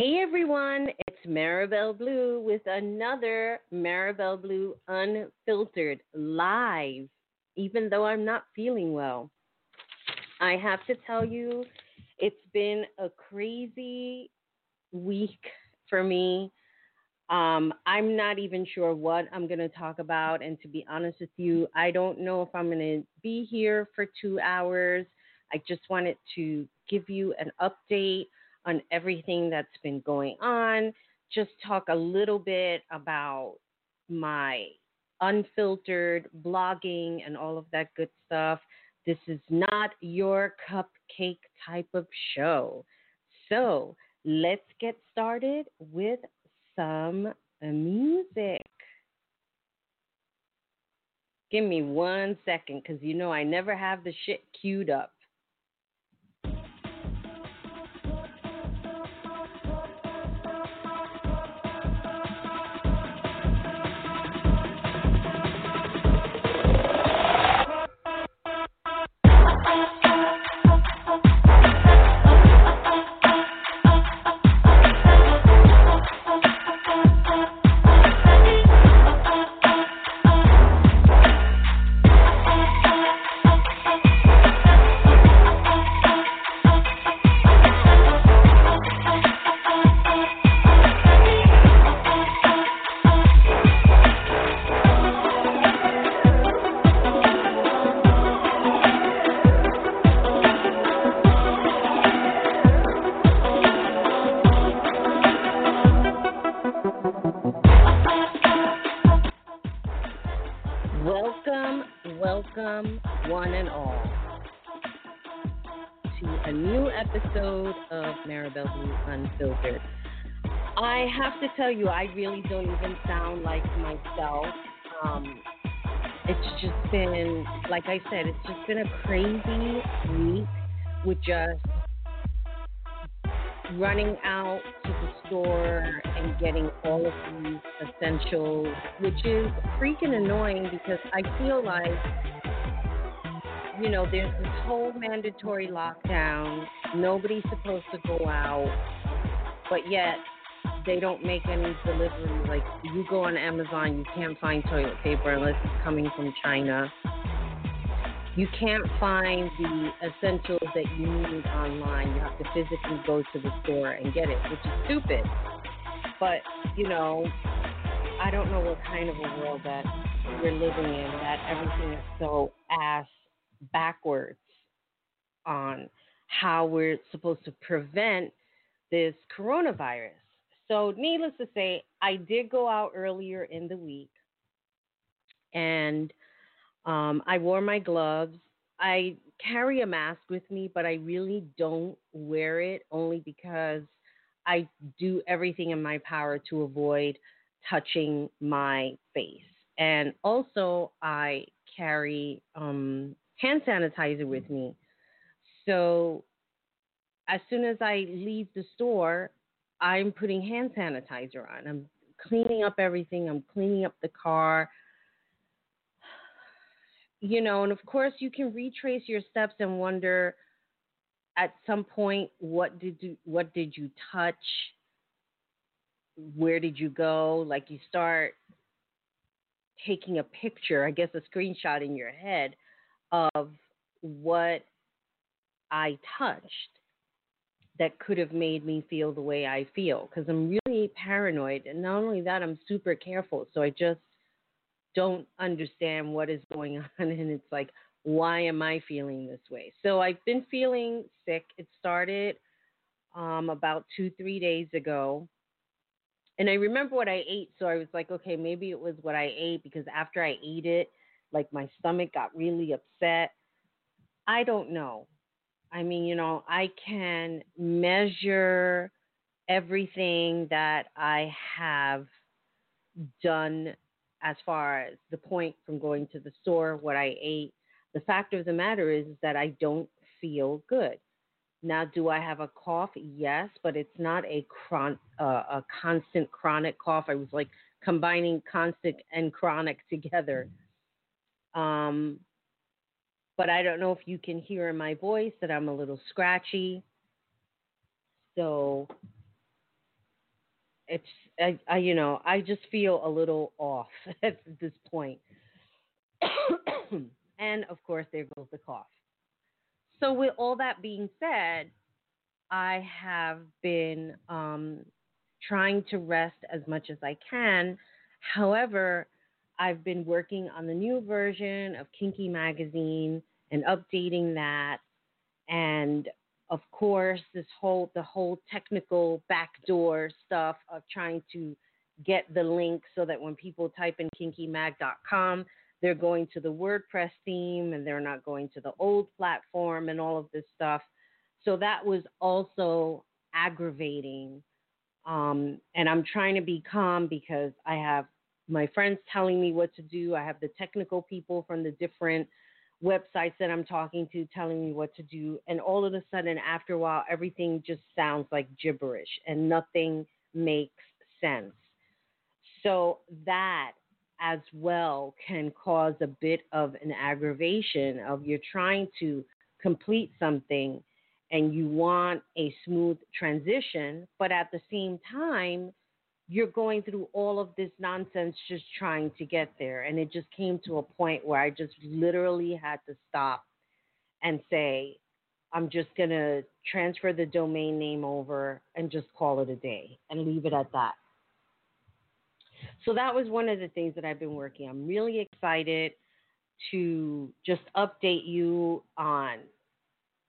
Hey everyone, it's Marabelle Blue with another Marabelle Blue Unfiltered live, even though I'm not feeling well. I have to tell you, it's been a crazy week for me. Um, I'm not even sure what I'm going to talk about. And to be honest with you, I don't know if I'm going to be here for two hours. I just wanted to give you an update on everything that's been going on, just talk a little bit about my unfiltered blogging and all of that good stuff. This is not your cupcake type of show. So let's get started with some music. Give me one second because you know I never have the shit queued up. Like I said, it's just been a crazy week with just running out to the store and getting all of these essentials, which is freaking annoying because I feel like, you know, there's this whole mandatory lockdown. Nobody's supposed to go out, but yet they don't make any delivery. Like, you go on Amazon, you can't find toilet paper unless it's coming from China you can't find the essentials that you need online. You have to physically go to the store and get it, which is stupid. But, you know, I don't know what kind of a world that we're living in, that everything is so ass backwards on how we're supposed to prevent this coronavirus. So, needless to say, I did go out earlier in the week and um, I wore my gloves. I carry a mask with me, but I really don't wear it only because I do everything in my power to avoid touching my face. And also, I carry um, hand sanitizer with me. So, as soon as I leave the store, I'm putting hand sanitizer on. I'm cleaning up everything. I'm cleaning up the car you know, and of course you can retrace your steps and wonder at some point what did you what did you touch? Where did you go? Like you start taking a picture, I guess a screenshot in your head of what I touched that could have made me feel the way I feel because I'm really paranoid and not only that I'm super careful so I just don't understand what is going on and it's like why am i feeling this way? So i've been feeling sick. It started um, about two three days ago. And i remember what i ate so i was like okay maybe it was what i ate because after i ate it like my stomach got really upset. I don't know. I mean you know i can measure everything that i have done as far as the point from going to the store, what I ate. The fact of the matter is, is that I don't feel good. Now, do I have a cough? Yes, but it's not a chron- uh, a constant chronic cough. I was like combining constant and chronic together. Um, but I don't know if you can hear in my voice that I'm a little scratchy. So it's I, I you know I just feel a little off at this point. and of course, there goes the cough. So with all that being said, I have been um, trying to rest as much as I can. However, I've been working on the new version of Kinky Magazine and updating that. And of course, this whole the whole technical backdoor stuff of trying to get the link so that when people type in kinkymag.com, they're going to the WordPress theme and they're not going to the old platform and all of this stuff. So that was also aggravating. Um, and I'm trying to be calm because I have my friends telling me what to do. I have the technical people from the different websites that I'm talking to telling me what to do. And all of a sudden, after a while, everything just sounds like gibberish and nothing makes sense. So that as well can cause a bit of an aggravation of you're trying to complete something and you want a smooth transition, but at the same time, you're going through all of this nonsense just trying to get there. And it just came to a point where I just literally had to stop and say, I'm just going to transfer the domain name over and just call it a day and leave it at that. So that was one of the things that I've been working. I'm really excited to just update you on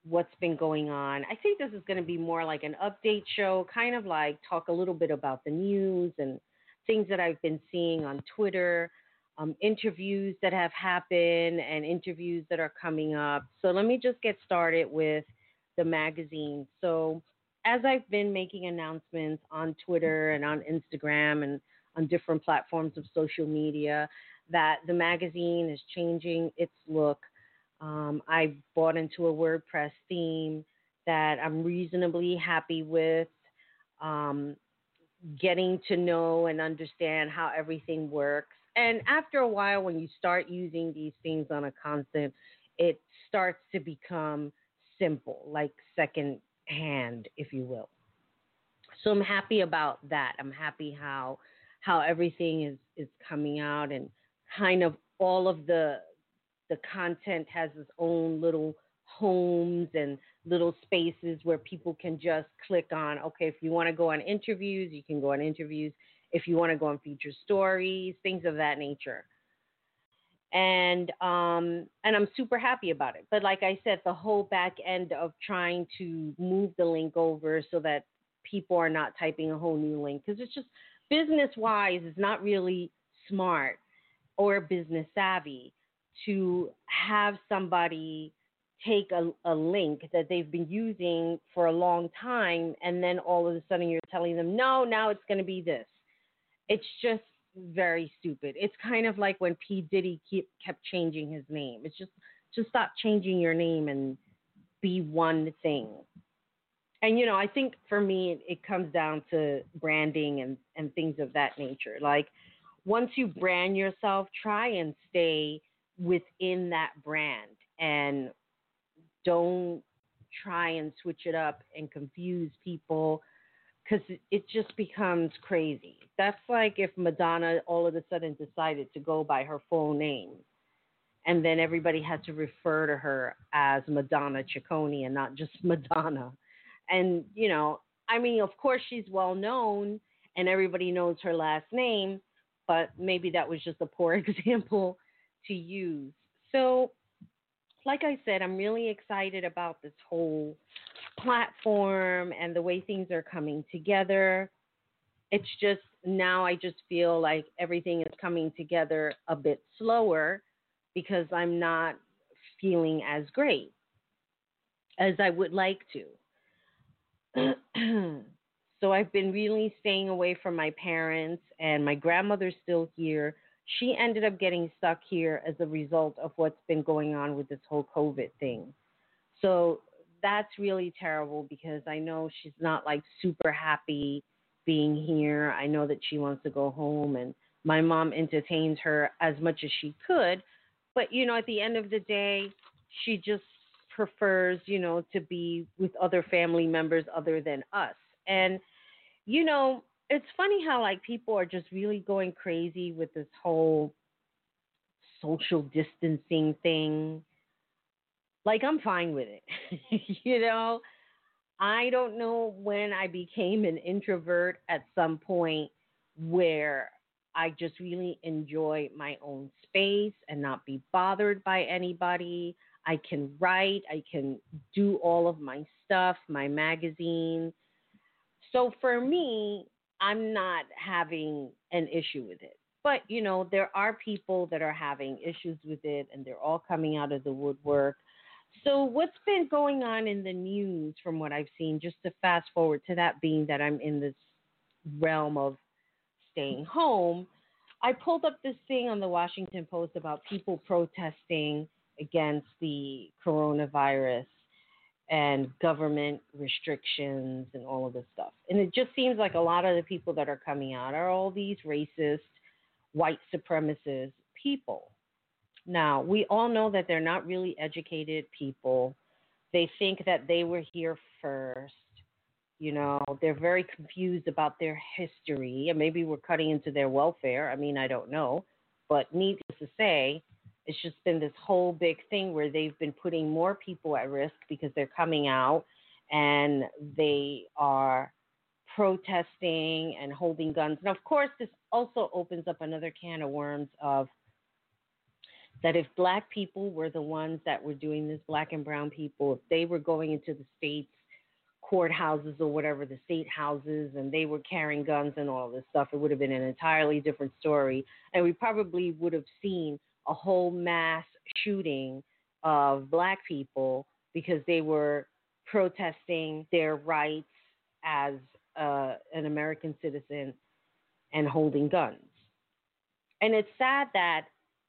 what's been going on. I think this is going to be more like an update show, kind of like talk a little bit about the news and things that I've been seeing on Twitter, um, interviews that have happened, and interviews that are coming up. So let me just get started with the magazine. So, as I've been making announcements on Twitter and on Instagram and on different platforms of social media, that the magazine is changing its look um, I bought into a WordPress theme that I'm reasonably happy with. Um, getting to know and understand how everything works. And after a while, when you start using these things on a constant, it starts to become simple, like second hand, if you will. So I'm happy about that. I'm happy how how everything is is coming out and kind of all of the the content has its own little homes and little spaces where people can just click on okay if you want to go on interviews you can go on interviews. If you want to go on feature stories things of that nature. And um and i'm super happy about it. But like i said the whole back end of trying to move the link over so that people are not typing a whole new link because it's just business wise it's not really smart or business savvy to have somebody take a, a link that they've been using for a long time and then all of a sudden you're telling them no now it's going to be this. It's just very stupid. It's kind of like when p. Diddy keep, kept changing his name. It's just just stop changing your name and be one thing. And you know i think for me it, it comes down to branding and and things of that nature. Like once you brand yourself try and stay within that brand and don't try and switch it up and confuse people because it just becomes crazy. That's like if Madonna all of a sudden decided to go by her full name and then everybody had to refer to her as Madonna Ciccone and not just Madonna. And, you know, I mean, of course she's well known and everybody knows her last name, but maybe that was just a poor example to use. So, like I said, I'm really excited about this whole platform and the way things are coming together. It's just now I just feel like everything is coming together a bit slower because I'm not feeling as great as I would like to. so I've been really staying away from my parents, and my grandmother's still here she ended up getting stuck here as a result of what's been going on with this whole COVID thing. So that's really terrible because I know she's not like super happy being here. I know that she wants to go home and my mom entertains her as much as she could, but you know at the end of the day she just prefers, you know, to be with other family members other than us. And you know, it's funny how like people are just really going crazy with this whole social distancing thing. Like I'm fine with it. you know, I don't know when I became an introvert at some point where I just really enjoy my own space and not be bothered by anybody. I can write, I can do all of my stuff, my magazine. So for me, I'm not having an issue with it. But, you know, there are people that are having issues with it and they're all coming out of the woodwork. So, what's been going on in the news from what I've seen, just to fast forward to that being that I'm in this realm of staying home, I pulled up this thing on the Washington Post about people protesting against the coronavirus and government restrictions and all of this stuff. And it just seems like a lot of the people that are coming out are all these racist, white supremacist people. Now, we all know that they're not really educated people. They think that they were here first. You know, they're very confused about their history, and maybe we're cutting into their welfare. I mean, I don't know. But needless to say, it's just been this whole big thing where they've been putting more people at risk because they're coming out and they are protesting and holding guns. And of course, this also opens up another can of worms of that if black people were the ones that were doing this, black and brown people, if they were going into the states courthouses or whatever, the state houses, and they were carrying guns and all this stuff, it would have been an entirely different story. And we probably would have seen a whole mass shooting of black people because they were protesting their rights as uh, an American citizen and holding guns. And it's sad that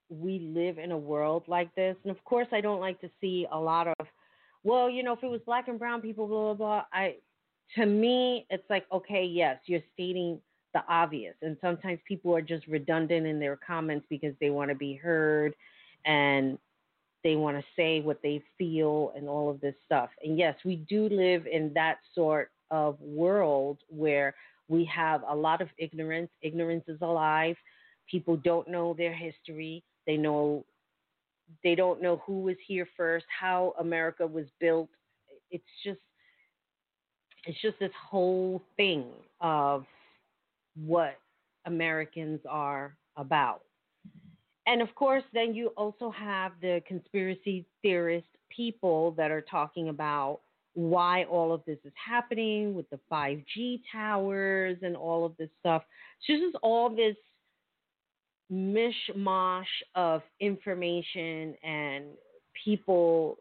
we live in a world like this. And of course, I don't like to see a lot of well, you know, if it was black and brown people, blah blah blah. I, to me, it's like, okay, yes, you're stating the obvious, and sometimes people are just redundant in their comments because they want to be heard, and they want to say what they feel and all of this stuff. And yes, we do live in that sort of world where we have a lot of ignorance. Ignorance is alive. People don't know their history. They know they don't know who was here first, how America was built. It's just it's just this whole thing of what Americans are about. And of course, then you also have the conspiracy theorist people that are talking about why all of this is happening with the 5G towers and all of this stuff. So this is all this mishmash of information and people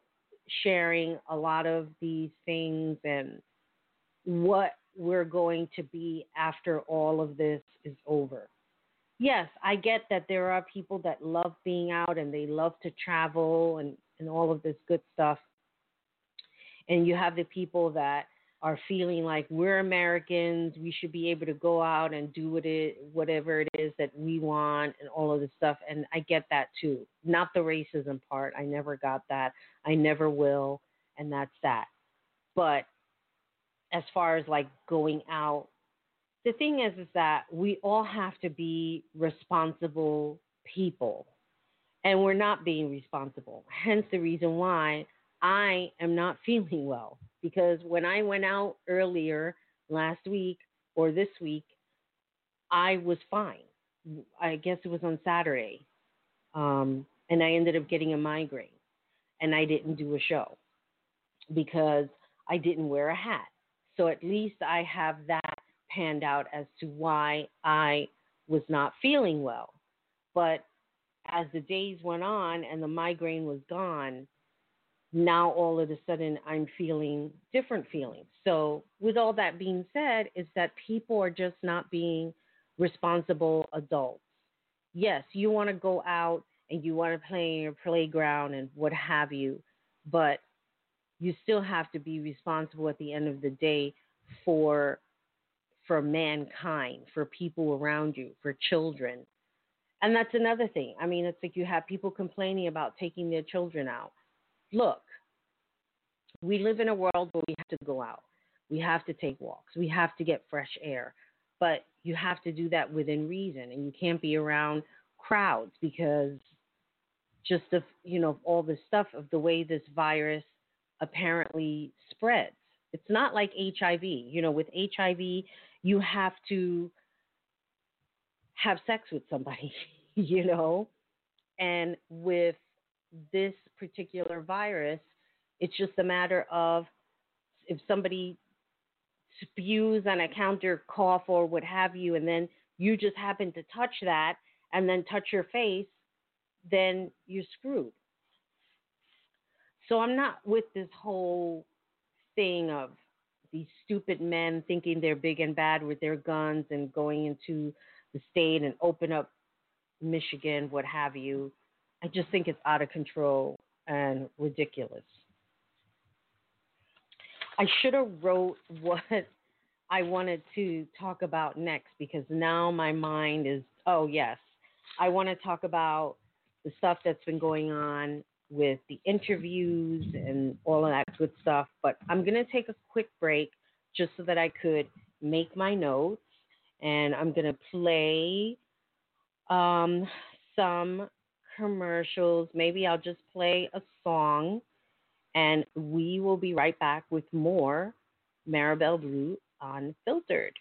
sharing a lot of these things and what we're going to be after all of this is over. Yes, I get that there are people that love being out and they love to travel and, and all of this good stuff. And you have the people that are feeling like we're Americans, we should be able to go out and do what it, whatever it is that we want and all of this stuff. And I get that too. Not the racism part. I never got that. I never will. And that's that. But as far as like going out, the thing is, is that we all have to be responsible people. And we're not being responsible. Hence the reason why I am not feeling well because when I went out earlier last week or this week, I was fine. I guess it was on Saturday. Um, and I ended up getting a migraine and I didn't do a show because I didn't wear a hat. So at least I have that panned out as to why I was not feeling well. But as the days went on and the migraine was gone, now all of a sudden I'm feeling different feelings. So, with all that being said, is that people are just not being responsible adults. Yes, you want to go out and you want to play in your playground and what have you, but you still have to be responsible at the end of the day for for mankind, for people around you, for children. And that's another thing. I mean, it's like you have people complaining about taking their children out look, we live in a world where we have to go out. We have to take walks. We have to get fresh air. but you have to do that within reason, and you can't be around crowds because just of you know all the stuff of the way this virus apparently spreads. It's not like HIV. You know, with HIV, you have to have sex with somebody, you know, and with this particular virus, it's just a matter of if somebody spews on a counter cough or what have you, and then you just happen to touch that and then touch your face, then you're screwed. So I'm not with this whole thing of these stupid men thinking they're big and bad with their guns and going into the state and open up Michigan, what have you. I just think it's out of control and ridiculous. I should have wrote what I wanted to talk about next because now my mind is oh yes, I want to talk about the stuff that's been going on with the interviews and all of that good stuff. But I'm going to take a quick break just so that I could make my notes. And I'm going to play um, some commercials. Maybe I'll just play a song. And we will be right back with more Marabelle Blue Unfiltered.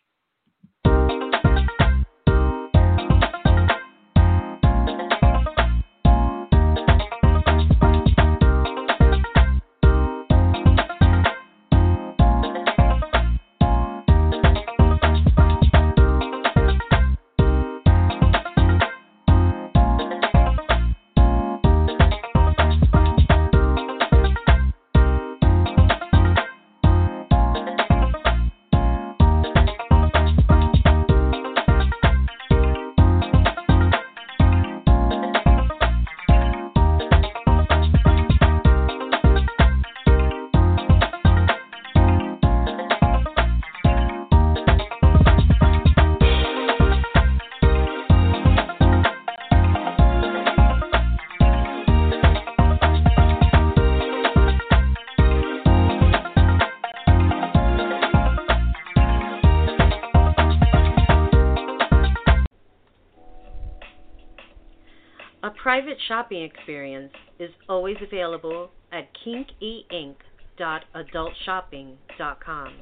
Private shopping experience is always available at kinkeinc.adultshopping.com.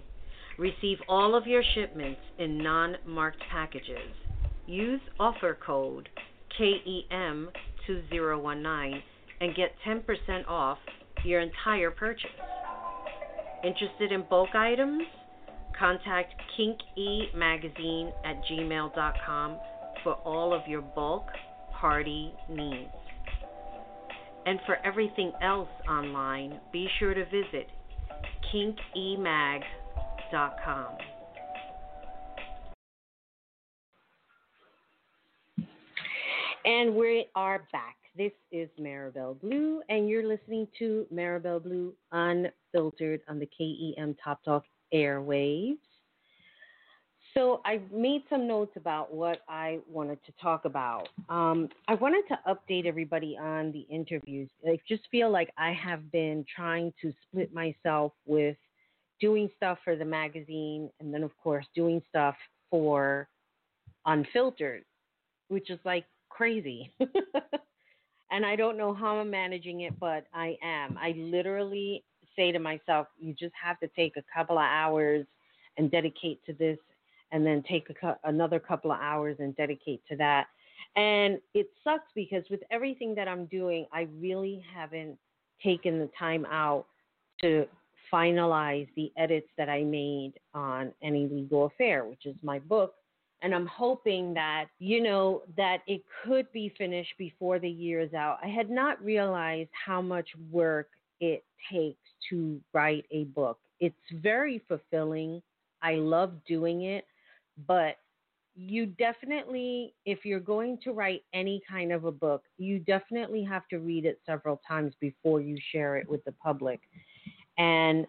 Receive all of your shipments in non marked packages. Use offer code KEM2019 and get 10% off your entire purchase. Interested in bulk items? Contact kinkemagazine at gmail.com for all of your bulk party needs. And for everything else online, be sure to visit kinkemag.com. And we are back. This is Marabelle Blue, and you're listening to Marabelle Blue Unfiltered on the KEM Top Talk airwaves. So I made some notes about what I wanted to talk about. Um, I wanted to update everybody on the interviews. I just feel like I have been trying to split myself with doing stuff for the magazine and then, of course, doing stuff for Unfiltered, which is like crazy. and I don't know how I'm managing it, but I am. I literally say to myself, you just have to take a couple of hours and dedicate to this and then take a, another couple of hours and dedicate to that. And it sucks because with everything that I'm doing, I really haven't taken the time out to finalize the edits that I made on Any Legal Affair, which is my book. And I'm hoping that, you know, that it could be finished before the year is out. I had not realized how much work it takes to write a book. It's very fulfilling. I love doing it but you definitely, if you're going to write any kind of a book, you definitely have to read it several times before you share it with the public. And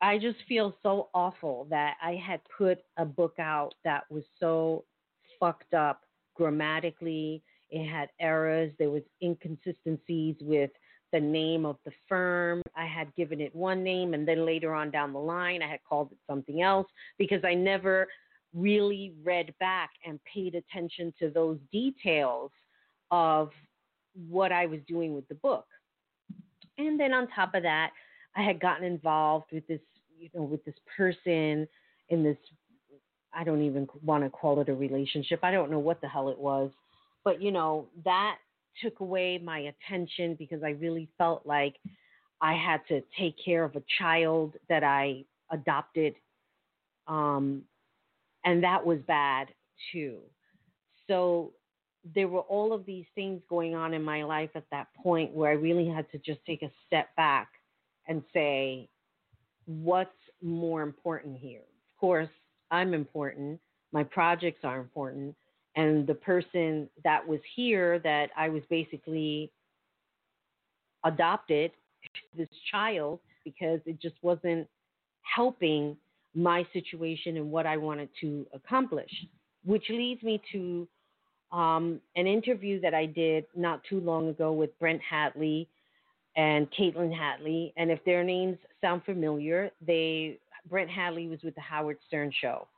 I just feel so awful that I had put a book out that was so fucked up grammatically. It had errors. There was inconsistencies with the name of the firm. I had given it one name and then later on down the line I had called it something else because I never really read back and paid attention to those details of what I was doing with the book. And then on top of that, I had gotten involved with this, you know, with this person in this I don't even want to call it a relationship. I don't know what the hell it was. But you know, that took away my attention because I really felt like I had to take care of a child that I adopted. Um, and that was bad too. So there were all of these things going on in my life at that point where I really had to just take a step back and say, what's more important here? Of course, I'm important, my projects are important, and the person that was here that I was basically adopted this child because it just wasn't helping my situation and what I wanted to accomplish. Which leads me to um, an interview that I did not too long ago with Brent Hatley and Caitlin Hatley. And if their names sound familiar, they Brent Hatley was with the Howard Stern show.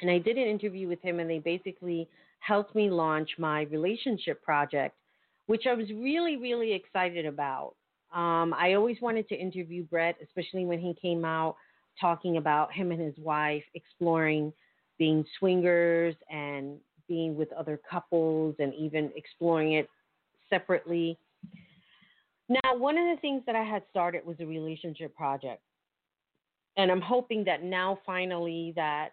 And I did an interview with him, and they basically helped me launch my relationship project, which I was really, really excited about. Um, I always wanted to interview Brent, especially when he came out talking about him and his wife exploring being swingers and being with other couples and even exploring it separately. Now, one of the things that I had started was a relationship project. And I'm hoping that now finally that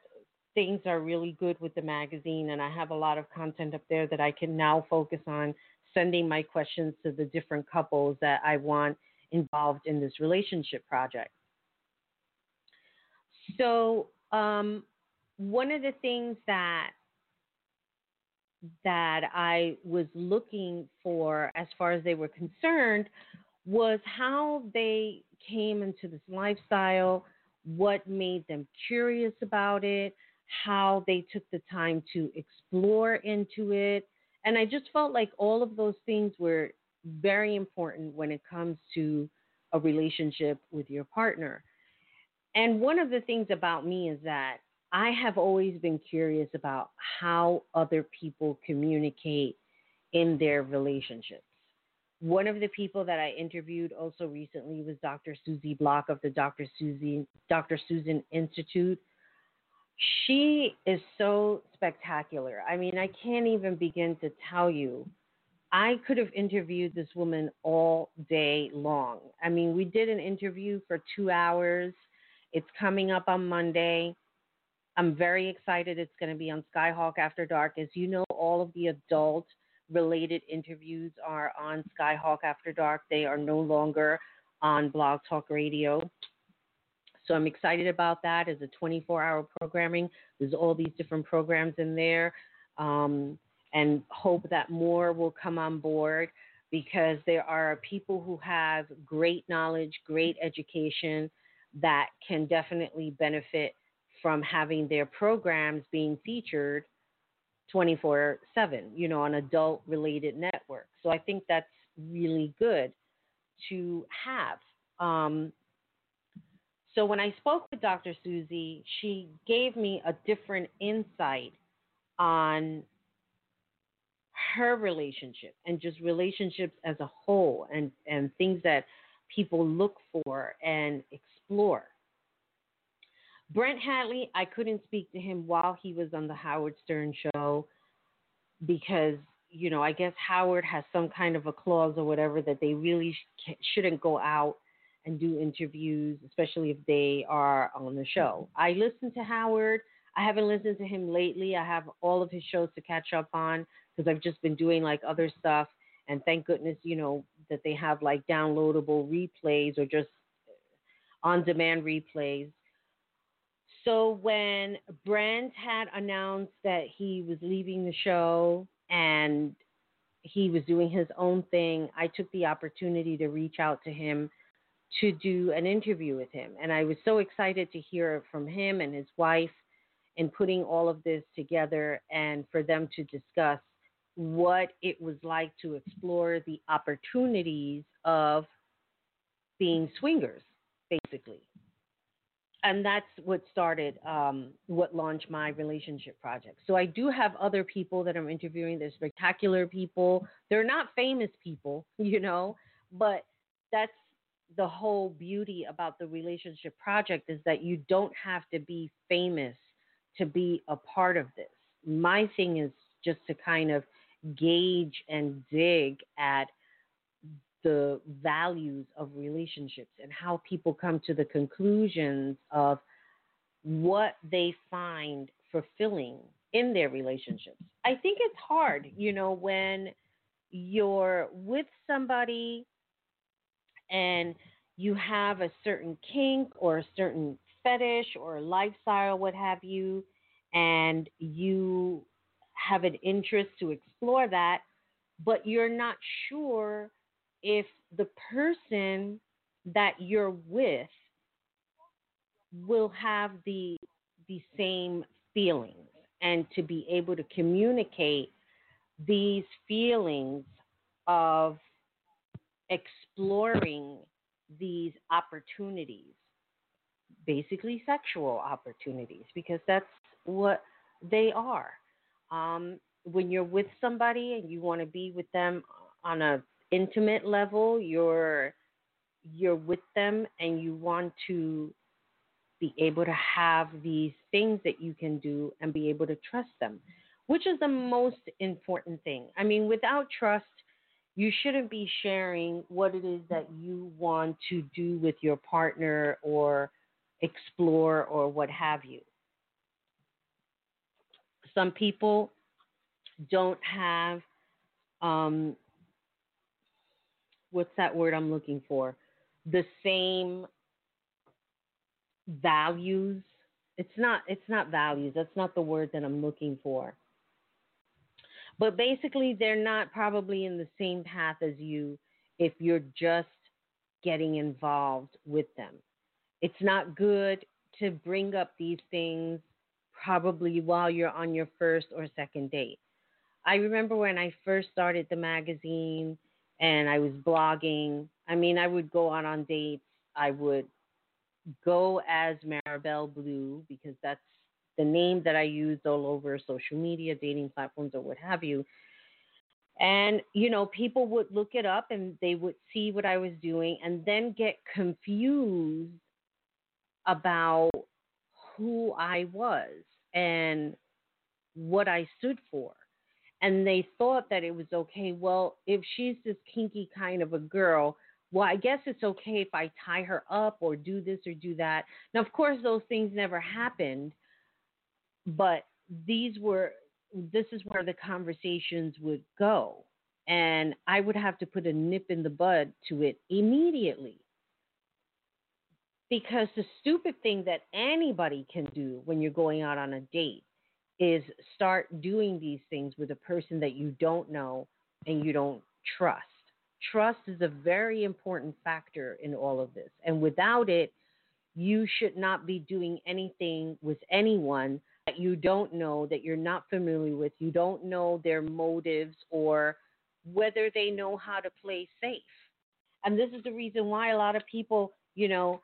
things are really good with the magazine and I have a lot of content up there that I can now focus on sending my questions to the different couples that I want involved in this relationship project. So, um, one of the things that that I was looking for, as far as they were concerned, was how they came into this lifestyle, what made them curious about it, how they took the time to explore into it. And I just felt like all of those things were very important when it comes to a relationship with your partner. And one of the things about me is that I have always been curious about how other people communicate in their relationships. One of the people that I interviewed also recently was Dr. Susie Block of the Dr. Susie Dr. Susan Institute. She is so spectacular. I mean, I can't even begin to tell you. I could have interviewed this woman all day long. I mean, we did an interview for two hours. It's coming up on Monday. I'm very excited. It's going to be on Skyhawk After Dark. As you know, all of the adult related interviews are on Skyhawk After Dark. They are no longer on Blog Talk Radio. So I'm excited about that. It's a 24 hour programming. There's all these different programs in there. Um, and hope that more will come on board because there are people who have great knowledge, great education that can definitely benefit from having their programs being featured 24 7, you know, on adult related networks. So I think that's really good to have. Um, so when I spoke with Dr. Susie, she gave me a different insight on her relationship and just relationships as a whole and, and things that people look for and explore. Brent Hatley, I couldn't speak to him while he was on the Howard Stern show because, you know, I guess Howard has some kind of a clause or whatever that they really sh- shouldn't go out and do interviews, especially if they are on the show. I listen to Howard. I haven't listened to him lately. I have all of his shows to catch up on because I've just been doing like other stuff. And thank goodness, you know, that they have like downloadable replays or just on demand replays so when Brent had announced that he was leaving the show and he was doing his own thing, I took the opportunity to reach out to him to do an interview with him. And I was so excited to hear from him and his wife in putting all of this together and for them to discuss what it was like to explore the opportunities of being swingers, basically. and that's what started um, what launched my relationship project. So i do have other people that i'm interviewing. They're spectacular people. They're not famous people you know but that's the whole beauty about the relationship project is that you don't have to be famous to be a part of this. My thing is just to kind of gauge and dig at the values of relationships and how people come to the conclusions of what they find fulfilling in their relationships. I think it's hard, you know, when you're with somebody and you have a certain kink or a certain fetish or lifestyle, what have you, and you have an interest to explore that, but you're not sure if the person that you're with will have the the same feelings and to be able to communicate these feelings of exploring these opportunities basically sexual opportunities because that's what they are. Um, when you're with somebody and you want to be with them on a intimate level, you're you're with them and you want to be able to have these things that you can do and be able to trust them, which is the most important thing. I mean, without trust, you shouldn't be sharing what it is that you want to do with your partner or explore or what have you. Some people don't have um, what's that word I'm looking for? The same values. It's not it's not values. That's not the word that I'm looking for. But basically they're not probably in the same path as you if you're just getting involved with them. It's not good to bring up these things probably while you're on your first or second date. I remember when I first started the magazine and I was blogging. I mean, I would go out on dates. I would go as Marabelle Blue because that's the name that I used all over social media, dating platforms, or what have you. And, you know, people would look it up and they would see what I was doing and then get confused about who I was and what I stood for and they thought that it was okay. Well, if she's this kinky kind of a girl, well, I guess it's okay if I tie her up or do this or do that. Now, of course, those things never happened, but these were, this is where the conversations would go. And I would have to put a nip in the bud to it immediately. Because the stupid thing that anybody can do when you're going out on a date is start doing these things with a person that you don't know and you don't trust. Trust is a very important factor in all of this. And without it, you should not be doing anything with anyone that you don't know, that you're not familiar with. You don't know their motives or whether they know how to play safe. And this is the reason why a lot of people, you know,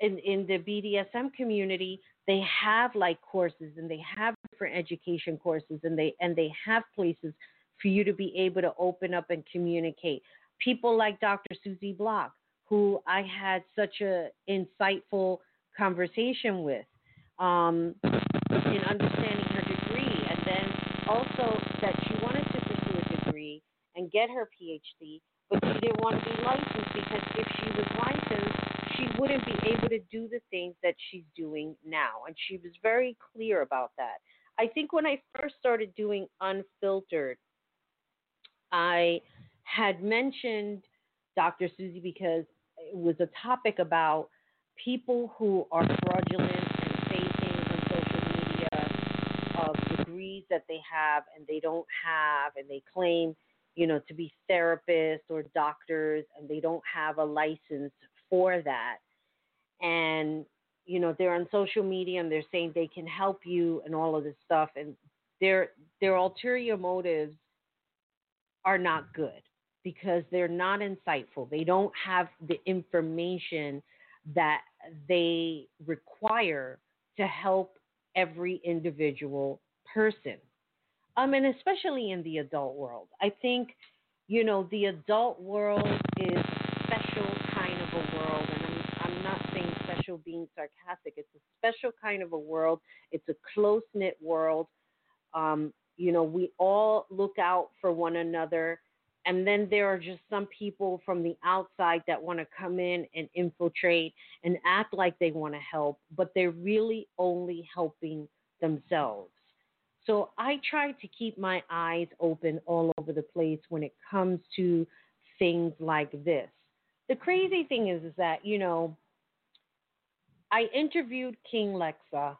in, in the BDSM community, they have like courses and they have different education courses and they and they have places for you to be able to open up and communicate. People like Dr. Susie Block, who I had such a insightful conversation with um, in understanding her degree, and then also that she wanted to pursue a degree and get her PhD, but she didn't want to be licensed because if she was licensed, she wouldn't be able to do the things that she's doing now. And she was very clear about that. I think when I first started doing Unfiltered, I had mentioned Dr. Susie because it was a topic about people who are fraudulent and faking on social media of degrees that they have and they don't have, and they claim, you know, to be therapists or doctors, and they don't have a license for that. And, you know, they're on social media and they're saying they can help you and all of this stuff. And their their ulterior motives are not good because they're not insightful. They don't have the information that they require to help every individual person. And especially in the adult world. I think, you know, the adult world is special kind of a world. And I'm, I'm not saying special being sarcastic. It's a special kind of a world. It's a close knit world. Um, you know, we all look out for one another. And then there are just some people from the outside that want to come in and infiltrate and act like they want to help, but they're really only helping themselves. So I try to keep my eyes open all over the place when it comes to things like this. The crazy thing is, is that, you know, I interviewed King Lexa,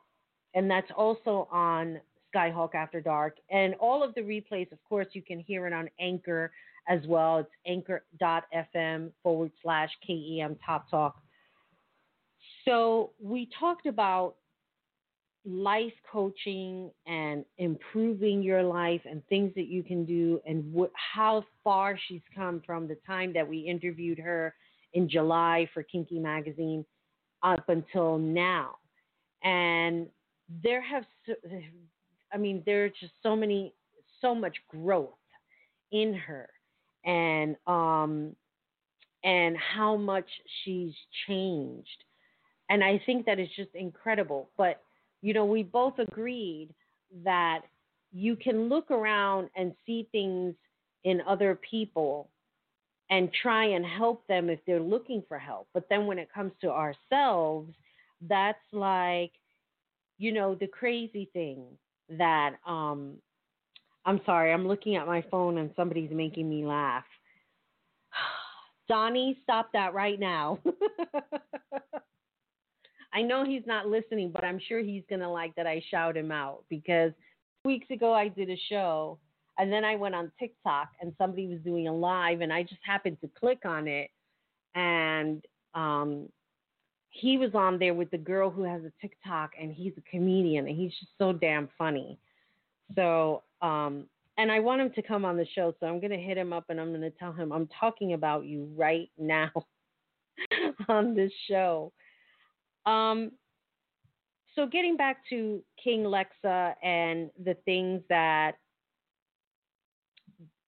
and that's also on Skyhawk After Dark. And all of the replays, of course, you can hear it on Anchor as well. It's anchor.fm forward slash KEM Top Talk. So we talked about life coaching and improving your life and things that you can do and wh- how far she's come from the time that we interviewed her in July for Kinky Magazine up until now. And there have, I mean, there's just so many, so much growth in her and, um, and how much she's changed. And I think that is just incredible. But you know, we both agreed that you can look around and see things in other people and try and help them if they're looking for help. But then when it comes to ourselves, that's like, you know, the crazy thing that um I'm sorry, I'm looking at my phone and somebody's making me laugh. Donnie, stop that right now. I know he's not listening, but I'm sure he's going to like that I shout him out because weeks ago I did a show and then I went on TikTok and somebody was doing a live and I just happened to click on it and um he was on there with the girl who has a TikTok and he's a comedian and he's just so damn funny. So, um and I want him to come on the show, so I'm going to hit him up and I'm going to tell him I'm talking about you right now on this show. Um, so getting back to King Lexa and the things that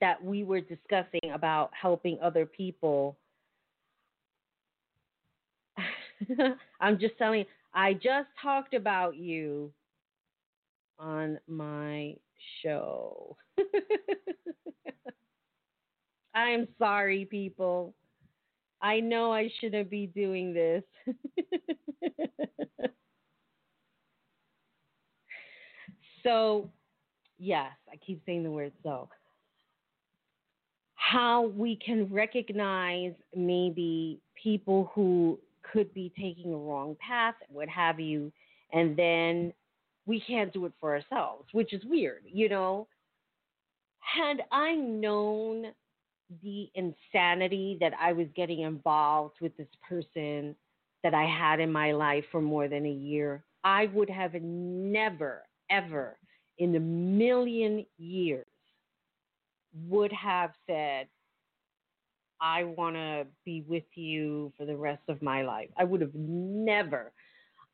that we were discussing about helping other people. I'm just telling you, I just talked about you on my show. I am sorry, people. I know I shouldn't be doing this. so, yes, I keep saying the word so. How we can recognize maybe people who could be taking a wrong path, what have you, and then we can't do it for ourselves, which is weird, you know. Had I known the insanity that I was getting involved with this person that I had in my life for more than a year, I would have never, ever in a million years would have said, I want to be with you for the rest of my life. I would have never.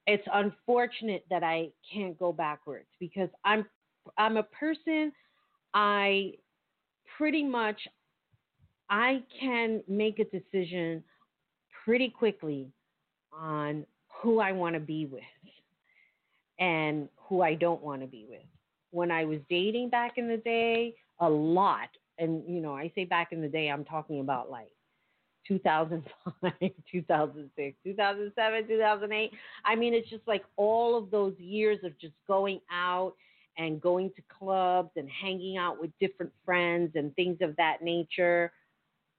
It's unfortunate that I can't go backwards because I'm I'm a person I pretty much I can make a decision pretty quickly on who I want to be with and who I don't want to be with. When I was dating back in the day, a lot, and you know, I say back in the day, I'm talking about like 2005, 2006, 2007, 2008. I mean, it's just like all of those years of just going out and going to clubs and hanging out with different friends and things of that nature.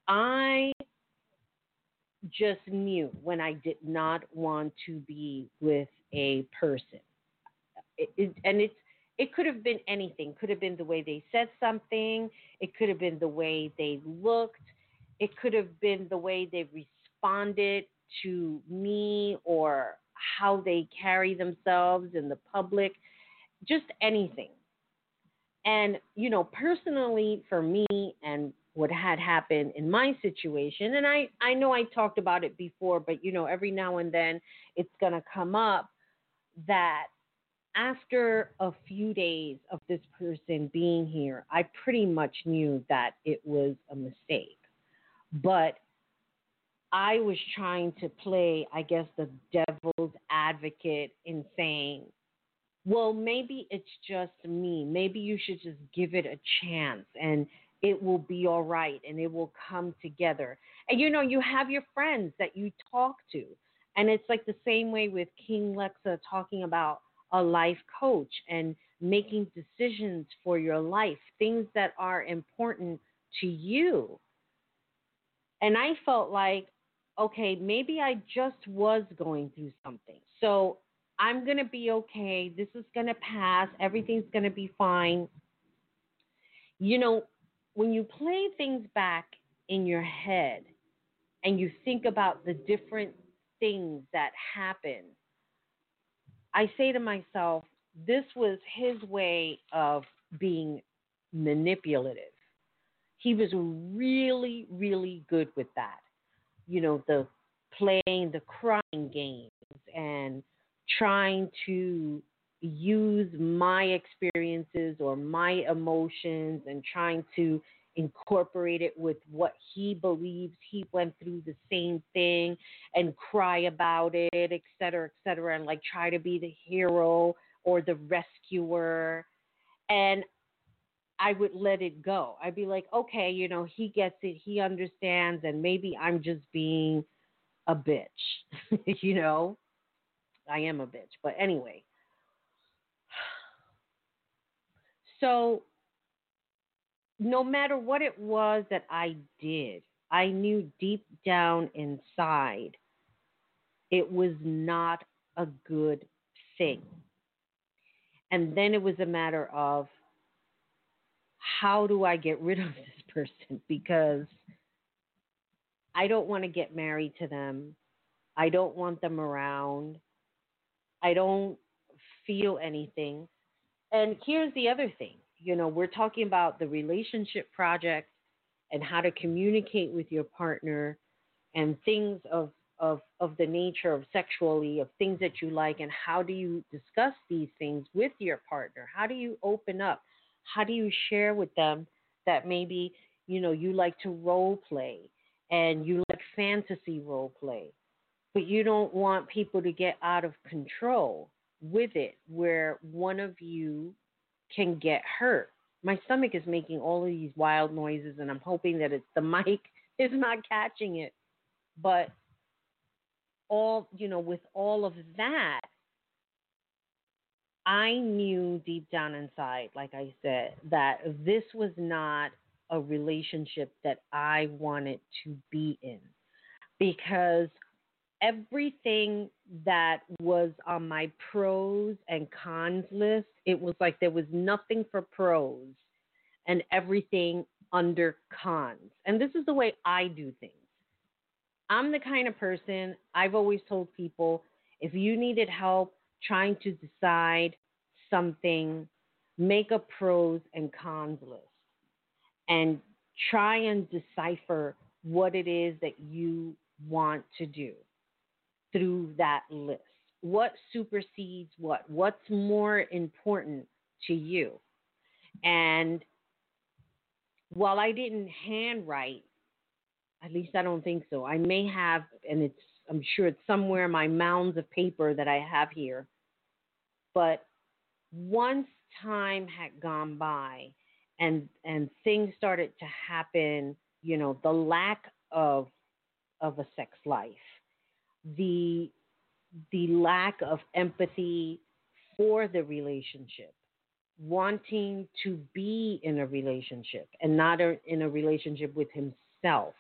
I just knew when I did not want to be with a person. It, it, and it's it could have been anything. Could have been the way they said something. It could have been the way they looked. It could have been the way they responded to me or how they carry themselves in the public. Just anything. And, you know, personally for me and what had happened in my situation and I I know I talked about it before but you know every now and then it's going to come up that after a few days of this person being here, I pretty much knew that it was a mistake. But I was trying to play, I guess, the devil's advocate in saying, well, maybe it's just me. Maybe you should just give it a chance and it will be all right and it will come together. And you know, you have your friends that you talk to. And it's like the same way with King Lexa talking about a life coach and making decisions for your life, things that are important to you. And I felt like, okay, maybe I just was going through something. So I'm going to be okay. This is going to pass. Everything's going to be fine. You know, when you play things back in your head and you think about the different things that happen I say to myself, this was his way of being manipulative. He was really, really good with that. You know, the playing the crying games and trying to use my experiences or my emotions and trying to incorporate it with what he believes he went through the same thing and cry about it, et cetera, et cetera, and like try to be the hero or the rescuer. And I would let it go. I'd be like, okay, you know, he gets it, he understands, and maybe I'm just being a bitch, you know? I am a bitch. But anyway. So no matter what it was that I did, I knew deep down inside it was not a good thing. And then it was a matter of how do I get rid of this person? Because I don't want to get married to them. I don't want them around. I don't feel anything. And here's the other thing you know, we're talking about the relationship project and how to communicate with your partner and things of of of the nature of sexually of things that you like and how do you discuss these things with your partner? How do you open up? How do you share with them that maybe you know you like to role play and you like fantasy role play but you don't want people to get out of control with it where one of you can get hurt. My stomach is making all of these wild noises, and I'm hoping that it's the mic is not catching it. But all, you know, with all of that, I knew deep down inside, like I said, that this was not a relationship that I wanted to be in because everything that was on my pros and cons list, it was like there was nothing for pros and everything under cons. And this is the way I do things. I'm the kind of person I've always told people if you needed help trying to decide something, make a pros and cons list and try and decipher what it is that you want to do through that list. What supersedes what? What's more important to you? And while I didn't handwrite, at least I don't think so. I may have, and it's I'm sure it's somewhere in my mounds of paper that I have here. But once time had gone by and and things started to happen, you know, the lack of of a sex life the the lack of empathy for the relationship, wanting to be in a relationship and not in a relationship with himself.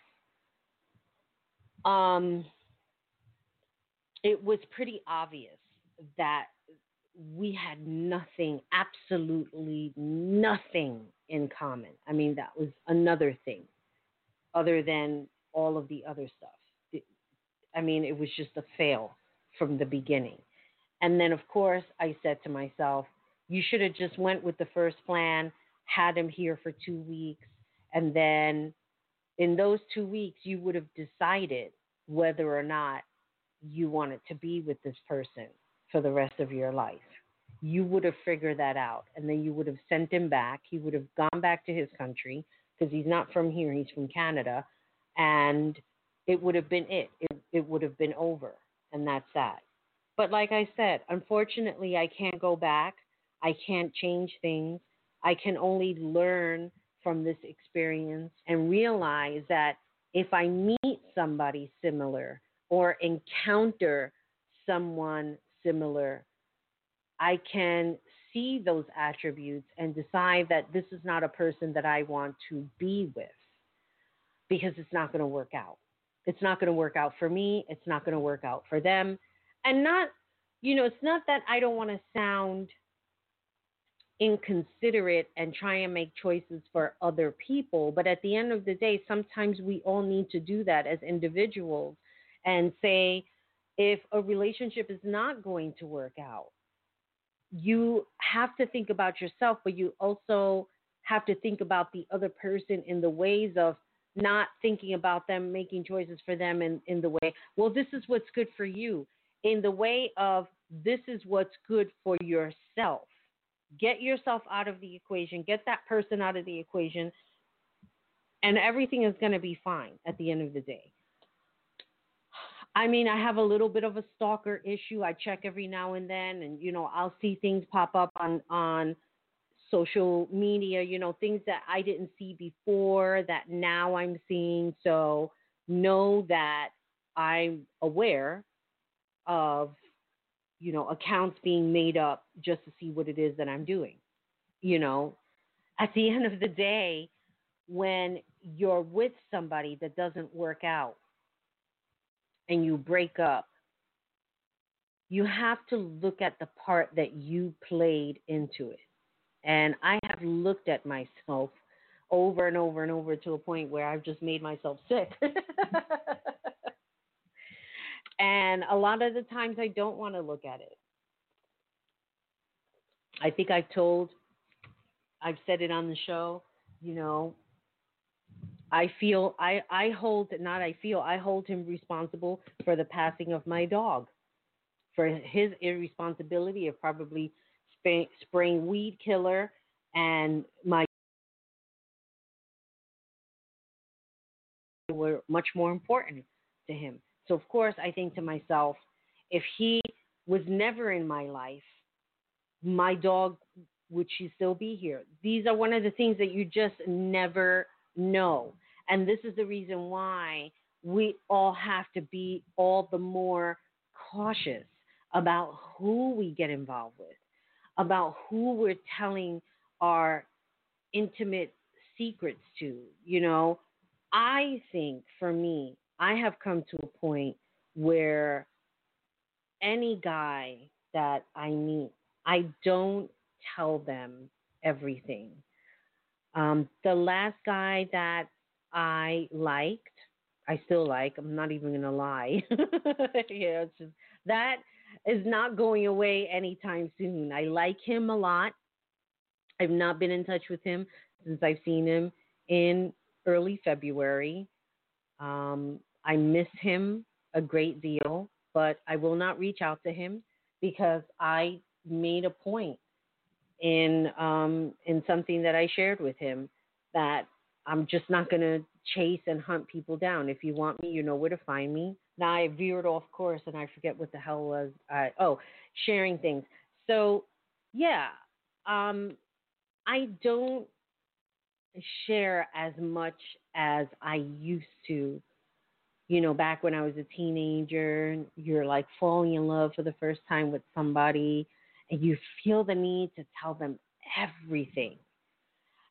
Um, it was pretty obvious that we had nothing, absolutely nothing in common. I mean, that was another thing, other than all of the other stuff. I mean, it was just a fail from the beginning. And then, of course, I said to myself, you should have just went with the first plan, had him here for two weeks, and then in those two weeks, you would have decided whether or not you wanted to be with this person for the rest of your life. You would have figured that out. And then you would have sent him back. He would have gone back to his country because he's not from here, he's from Canada. And it would have been it. it. It would have been over. And that's that. But like I said, unfortunately, I can't go back. I can't change things. I can only learn from this experience and realize that if I meet somebody similar or encounter someone similar, I can see those attributes and decide that this is not a person that I want to be with because it's not going to work out. It's not going to work out for me. It's not going to work out for them. And not, you know, it's not that I don't want to sound inconsiderate and try and make choices for other people. But at the end of the day, sometimes we all need to do that as individuals and say, if a relationship is not going to work out, you have to think about yourself, but you also have to think about the other person in the ways of not thinking about them, making choices for them in, in the way, well, this is what's good for you, in the way of this is what's good for yourself. Get yourself out of the equation, get that person out of the equation, and everything is going to be fine at the end of the day. I mean, I have a little bit of a stalker issue. I check every now and then, and you know, I'll see things pop up on on social media. You know, things that I didn't see before that now I'm seeing. So know that I'm aware of you know accounts being made up just to see what it is that I'm doing. You know, at the end of the day, when you're with somebody that doesn't work out and you break up, you have to look at the part that you played into it. And I have looked at myself over and over and over to a point where I've just made myself sick. and a lot of the times I don't want to look at it. I think I've told, I've said it on the show, you know, I feel I I hold not I feel I hold him responsible for the passing of my dog, for his irresponsibility of probably spraying weed killer and my were much more important to him. So of course I think to myself, if he was never in my life, my dog would she still be here? These are one of the things that you just never know. And this is the reason why we all have to be all the more cautious about who we get involved with, about who we're telling our intimate secrets to. You know, I think for me, I have come to a point where any guy that I meet, I don't tell them everything. Um, the last guy that I liked, I still like. I'm not even gonna lie. yeah, it's just that is not going away anytime soon. I like him a lot. I've not been in touch with him since I've seen him in early February. Um, I miss him a great deal, but I will not reach out to him because I made a point in um, in something that I shared with him that I'm just not going to chase and hunt people down. If you want me, you know where to find me. Now I veered off course and I forget what the hell was. I, oh, sharing things. So yeah, um, I don't share as much as I used to. You know, back when I was a teenager, you're like falling in love for the first time with somebody and you feel the need to tell them everything.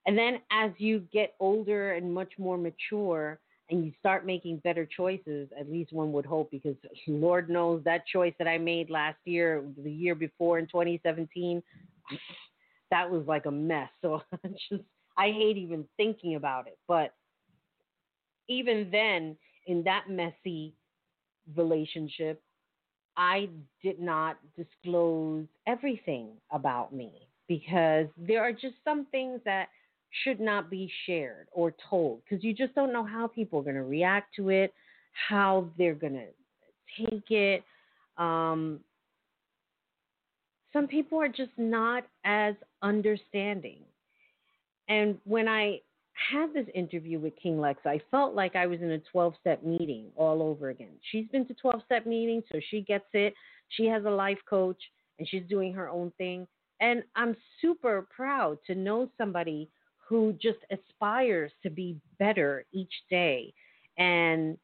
And then as you get older and much more mature and you start making better choices, at least one would hope, because Lord knows that choice that I made last year, the year before in 2017, that was like a mess. So I just, I hate even thinking about it. But even then, in that messy relationship, I did not disclose everything about me because there are just some things that should not be shared or told because you just don't know how people are going to react to it, how they're going to take it. Um, some people are just not as understanding. And when I had this interview with King Lex, I felt like I was in a 12 step meeting all over again. She's been to 12 step meetings, so she gets it. She has a life coach and she's doing her own thing. And I'm super proud to know somebody who just aspires to be better each day. And,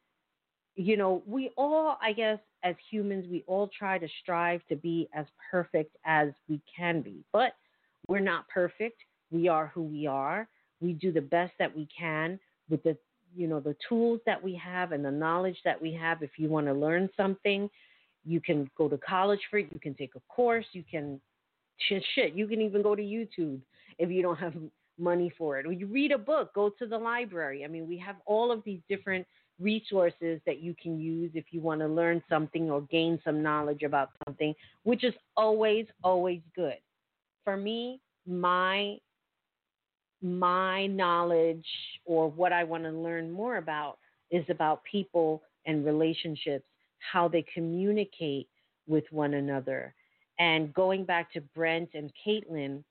you know, we all, I guess, as humans, we all try to strive to be as perfect as we can be. But we're not perfect. We are who we are. We do the best that we can with the you know the tools that we have and the knowledge that we have if you want to learn something you can go to college for it you can take a course you can shit shit you can even go to youtube if you don't have money for it. Or you read a book go to the library. I mean we have all of these different resources that you can use if you want to learn something or gain some knowledge about something which is always always good. For me my my knowledge or what I want to learn more about is about people and relationships, how they communicate with one another. And going back to Brent and Caitlin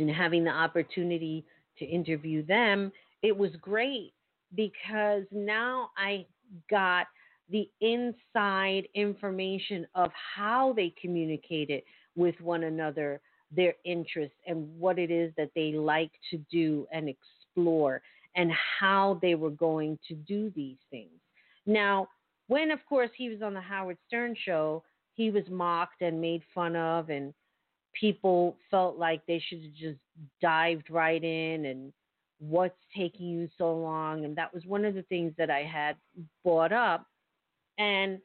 and having the opportunity to interview them, it was great because now I got the inside information of how they communicated with one another their interests and what it is that they like to do and explore and how they were going to do these things. Now, when, of course, he was on the Howard Stern show, he was mocked and made fun of, and people felt like they should have just dived right in and what's taking you so long. And that was one of the things that I had brought up. And,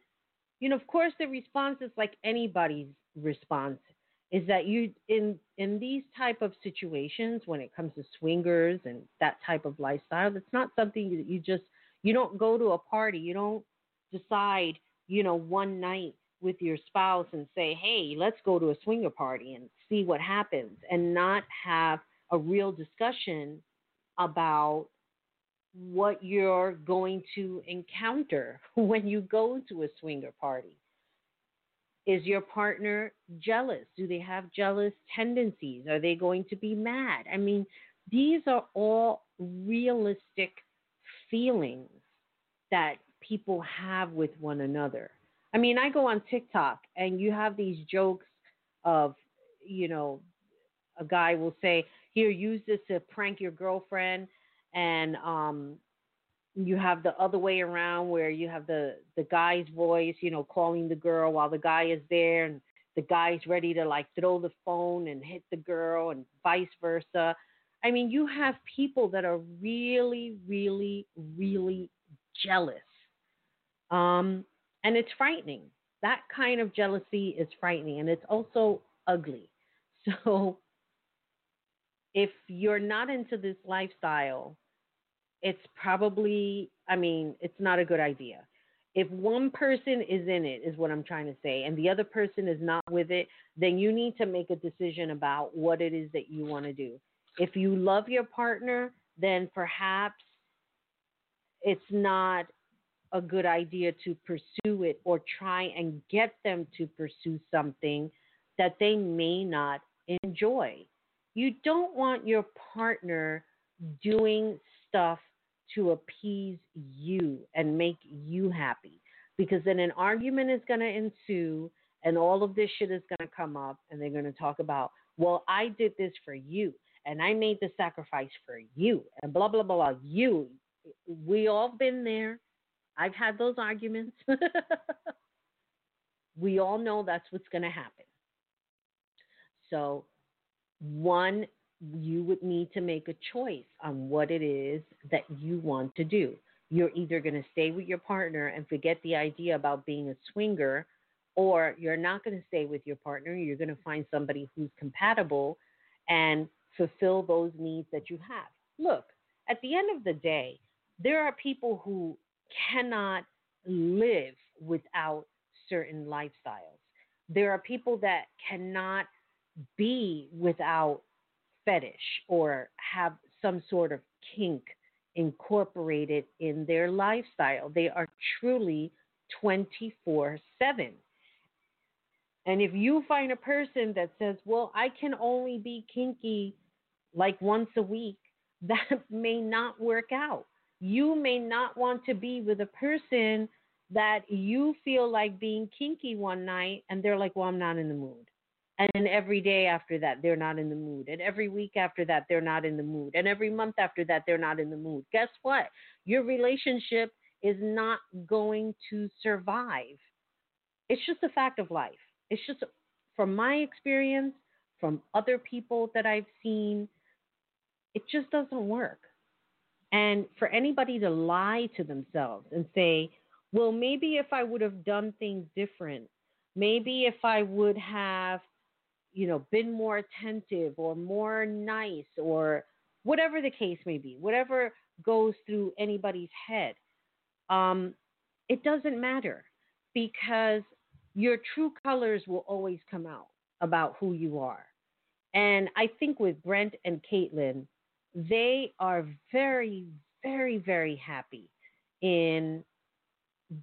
you know, of course, the response is like anybody's response is that you in in these type of situations when it comes to swingers and that type of lifestyle that's not something that you just you don't go to a party you don't decide you know one night with your spouse and say hey let's go to a swinger party and see what happens and not have a real discussion about what you're going to encounter when you go to a swinger party is your partner jealous? Do they have jealous tendencies? Are they going to be mad? I mean, these are all realistic feelings that people have with one another. I mean, I go on TikTok and you have these jokes of, you know, a guy will say, "Here, use this to prank your girlfriend," and um, you have the other way around where you have the the guy's voice, you know, calling the girl while the guy is there, and the guy's ready to like throw the phone and hit the girl, and vice versa. I mean, you have people that are really, really, really jealous, um, and it's frightening. That kind of jealousy is frightening, and it's also ugly. So, if you're not into this lifestyle, it's probably, I mean, it's not a good idea. If one person is in it, is what I'm trying to say, and the other person is not with it, then you need to make a decision about what it is that you want to do. If you love your partner, then perhaps it's not a good idea to pursue it or try and get them to pursue something that they may not enjoy. You don't want your partner doing stuff to appease you and make you happy. Because then an argument is going to ensue and all of this shit is going to come up and they're going to talk about, well, I did this for you and I made the sacrifice for you and blah, blah, blah, blah. You. We all been there. I've had those arguments. we all know that's what's going to happen. So, one you would need to make a choice on what it is that you want to do. You're either going to stay with your partner and forget the idea about being a swinger, or you're not going to stay with your partner. You're going to find somebody who's compatible and fulfill those needs that you have. Look, at the end of the day, there are people who cannot live without certain lifestyles. There are people that cannot be without fetish or have some sort of kink incorporated in their lifestyle. They are truly 24 7. And if you find a person that says, well, I can only be kinky like once a week, that may not work out. You may not want to be with a person that you feel like being kinky one night and they're like, well, I'm not in the mood. And every day after that, they're not in the mood. And every week after that, they're not in the mood. And every month after that, they're not in the mood. Guess what? Your relationship is not going to survive. It's just a fact of life. It's just from my experience, from other people that I've seen, it just doesn't work. And for anybody to lie to themselves and say, well, maybe if I would have done things different, maybe if I would have you know, been more attentive or more nice or whatever the case may be, whatever goes through anybody's head, um, it doesn't matter because your true colors will always come out about who you are. And I think with Brent and Caitlin, they are very, very, very happy in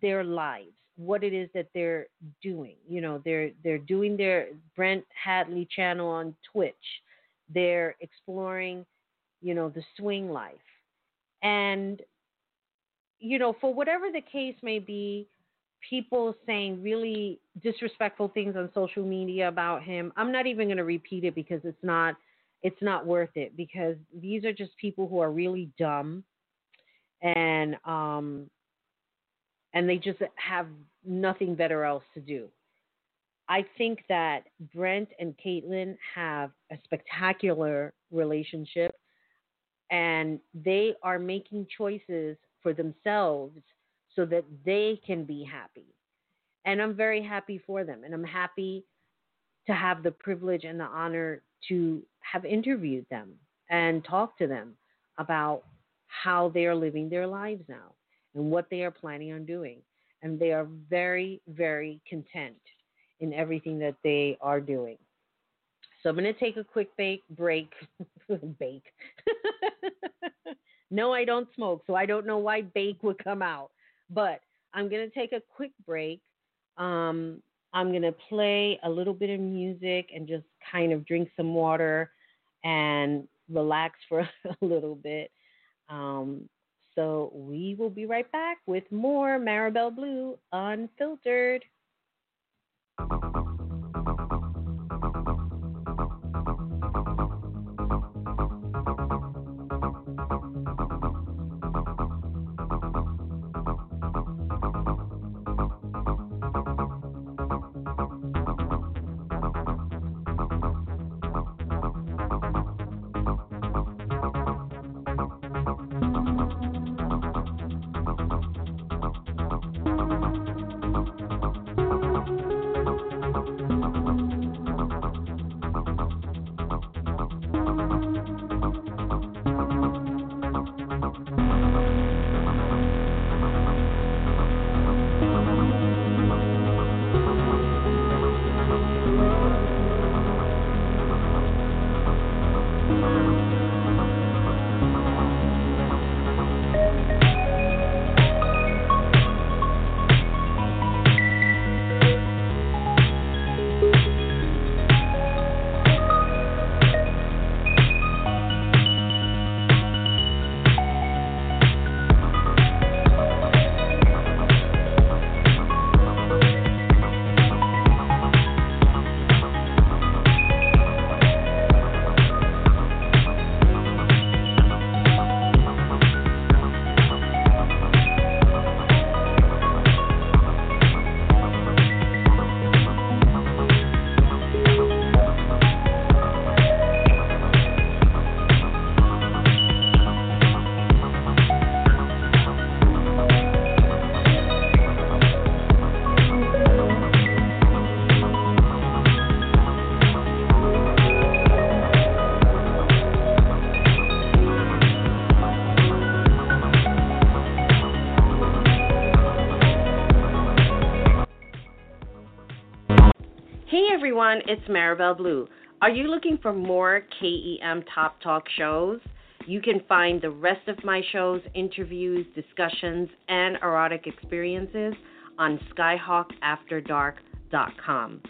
their lives what it is that they're doing. You know, they're they're doing their Brent Hatley channel on Twitch. They're exploring, you know, the swing life. And you know, for whatever the case may be, people saying really disrespectful things on social media about him. I'm not even going to repeat it because it's not it's not worth it because these are just people who are really dumb and um and they just have nothing better else to do. I think that Brent and Caitlin have a spectacular relationship and they are making choices for themselves so that they can be happy. And I'm very happy for them. And I'm happy to have the privilege and the honor to have interviewed them and talked to them about how they are living their lives now and what they are planning on doing. And they are very, very content in everything that they are doing. So I'm going to take a quick bake, break. bake. no, I don't smoke, so I don't know why bake would come out. But I'm going to take a quick break. Um, I'm going to play a little bit of music and just kind of drink some water and relax for a little bit. Um, so we will be right back with more Marabelle Blue Unfiltered. Everyone, it's Marabelle Blue. Are you looking for more KEM Top Talk shows? You can find the rest of my shows, interviews, discussions, and erotic experiences on skyhawkafterdark.com.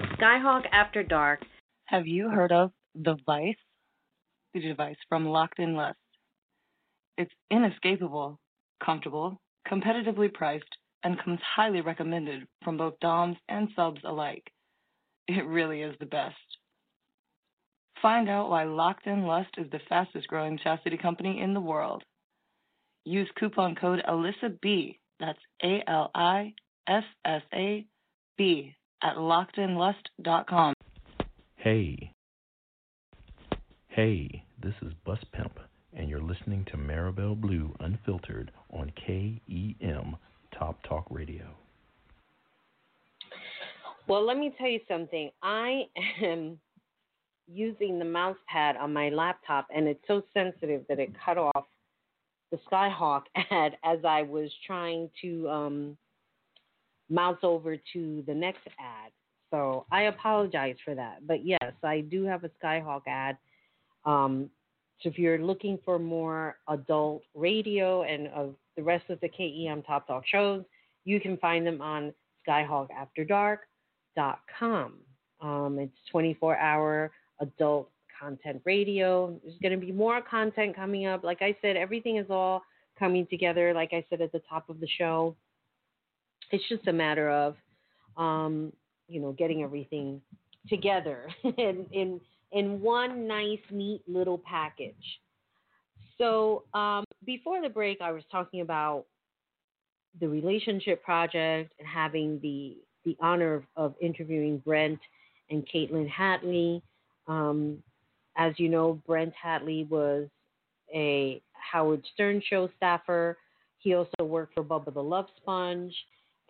Skyhawk After Dark. Have you heard of the Vice? The device from Locked in Lust. It's inescapable, comfortable, competitively priced, and comes highly recommended from both DOMs and subs alike. It really is the best. Find out why Locked in Lust is the fastest growing chastity company in the world. Use coupon code ALISSAB, that's A L I S S A B, at lockedinlust.com. Hey. Hey, this is Bus Pimp, and you're listening to Marabelle Blue Unfiltered on KEM Top Talk Radio. Well, let me tell you something. I am using the mouse pad on my laptop, and it's so sensitive that it cut off the Skyhawk ad as I was trying to um, mouse over to the next ad. So I apologize for that. But yes, I do have a Skyhawk ad. Um, so if you're looking for more adult radio and of the rest of the KEM Top Talk shows, you can find them on skyhawkafterdark.com. Um, it's 24 hour adult content radio. There's going to be more content coming up. Like I said, everything is all coming together. Like I said at the top of the show, it's just a matter of, um, you know, getting everything together in, in in one nice, neat little package. So um, before the break, I was talking about the relationship project and having the the honor of, of interviewing Brent and Caitlin Hatley. Um, as you know, Brent Hatley was a Howard Stern show staffer. He also worked for Bubba the Love Sponge.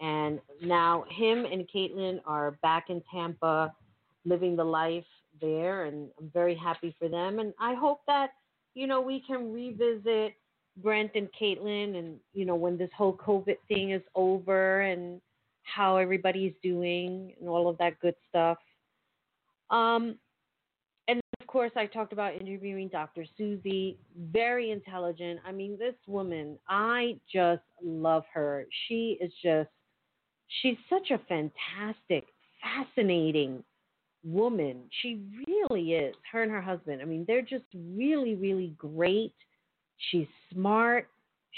And now him and Caitlin are back in Tampa living the life there. And I'm very happy for them. And I hope that, you know, we can revisit Brent and Caitlin and, you know, when this whole COVID thing is over and how everybody's doing and all of that good stuff. Um, and of course, I talked about interviewing Dr. Susie, very intelligent. I mean, this woman, I just love her. She is just, she's such a fantastic, fascinating woman. She really is. Her and her husband. I mean, they're just really, really great. She's smart.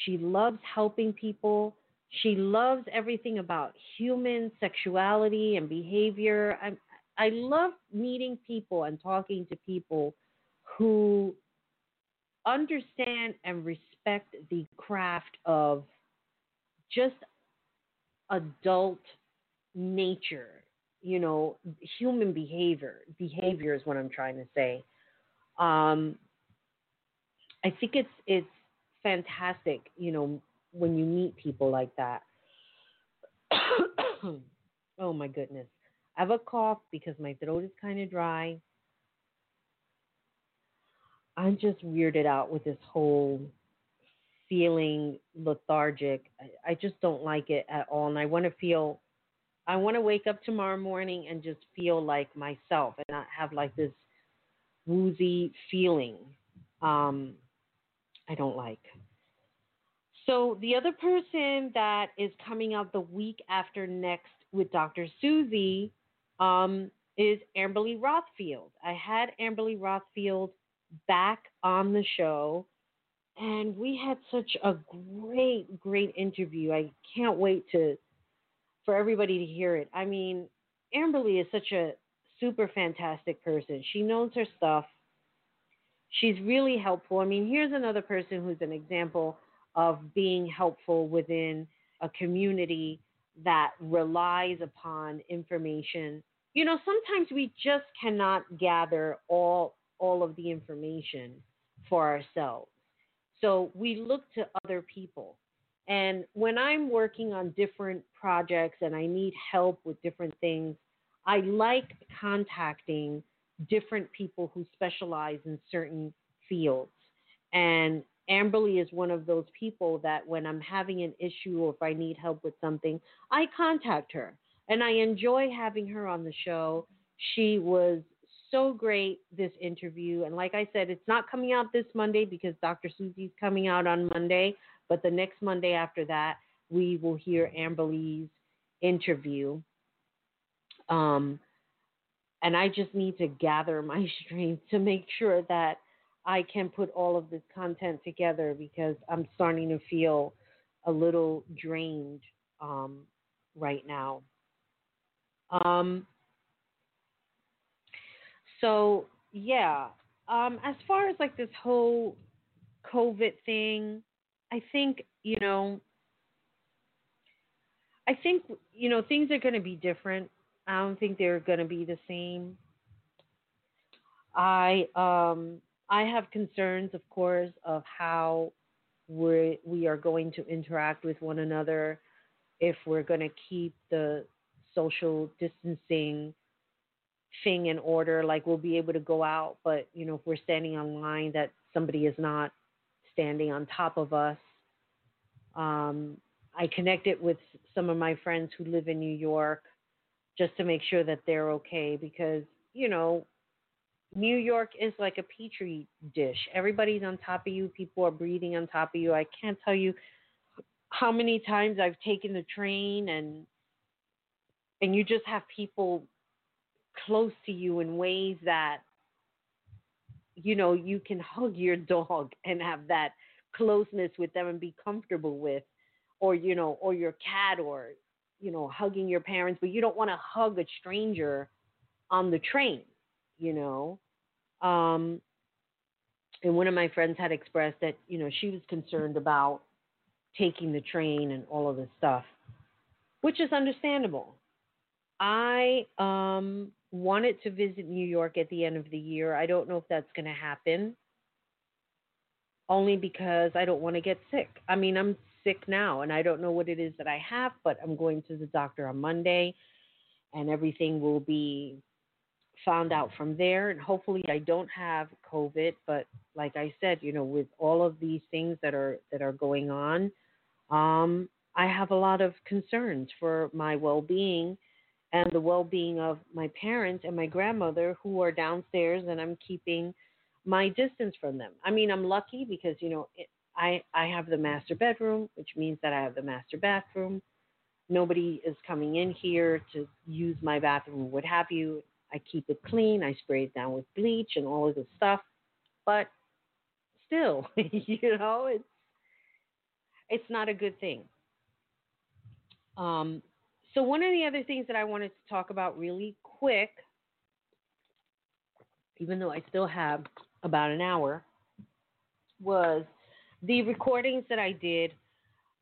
She loves helping people. She loves everything about human sexuality and behavior. I, I love meeting people and talking to people who understand and respect the craft of just adult nature, you know, human behavior. Behavior is what I'm trying to say. Um, I think it's it's fantastic, you know, when you meet people like that. oh my goodness. I have a cough because my throat is kind of dry. I'm just weirded out with this whole feeling lethargic. I, I just don't like it at all. And I want to feel, I want to wake up tomorrow morning and just feel like myself and not have like this woozy feeling. Um, I don't like. So the other person that is coming out the week after next with Dr. Susie um, is Amberly Rothfield. I had Amberly Rothfield back on the show, and we had such a great, great interview. I can't wait to for everybody to hear it. I mean, Amberly is such a super fantastic person. She knows her stuff. She's really helpful. I mean, here's another person who's an example of being helpful within a community that relies upon information. You know, sometimes we just cannot gather all all of the information for ourselves. So we look to other people. And when I'm working on different projects and I need help with different things, I like contacting different people who specialize in certain fields. And Amberly is one of those people that when I'm having an issue or if I need help with something, I contact her. And I enjoy having her on the show. She was so great this interview. And like I said, it's not coming out this Monday because Dr. Susie's coming out on Monday, but the next Monday after that, we will hear Amberly's interview. Um, and I just need to gather my strength to make sure that I can put all of this content together because I'm starting to feel a little drained um, right now. Um, so yeah, um, as far as like this whole COVID thing, I think you know, I think you know things are going to be different. I don't think they're going to be the same. I um I have concerns, of course, of how we we are going to interact with one another if we're going to keep the social distancing thing in order. Like we'll be able to go out, but you know, if we're standing on line, that somebody is not standing on top of us. Um, I connected with some of my friends who live in New York just to make sure that they're okay because you know New York is like a petri dish. Everybody's on top of you. People are breathing on top of you. I can't tell you how many times I've taken the train and and you just have people close to you in ways that you know you can hug your dog and have that closeness with them and be comfortable with or you know or your cat or you know hugging your parents but you don't want to hug a stranger on the train you know um and one of my friends had expressed that you know she was concerned about taking the train and all of this stuff which is understandable i um wanted to visit New York at the end of the year. I don't know if that's going to happen. Only because I don't want to get sick. I mean, I'm sick now and I don't know what it is that I have, but I'm going to the doctor on Monday and everything will be found out from there and hopefully I don't have COVID, but like I said, you know, with all of these things that are that are going on, um I have a lot of concerns for my well-being and the well being of my parents and my grandmother who are downstairs and I'm keeping my distance from them. I mean, I'm lucky because, you know, it, I, I have the master bedroom, which means that I have the master bathroom. Nobody is coming in here to use my bathroom, what have you. I keep it clean. I spray it down with bleach and all of this stuff. But still, you know, it's it's not a good thing. Um, so, one of the other things that I wanted to talk about really quick, even though I still have about an hour, was the recordings that I did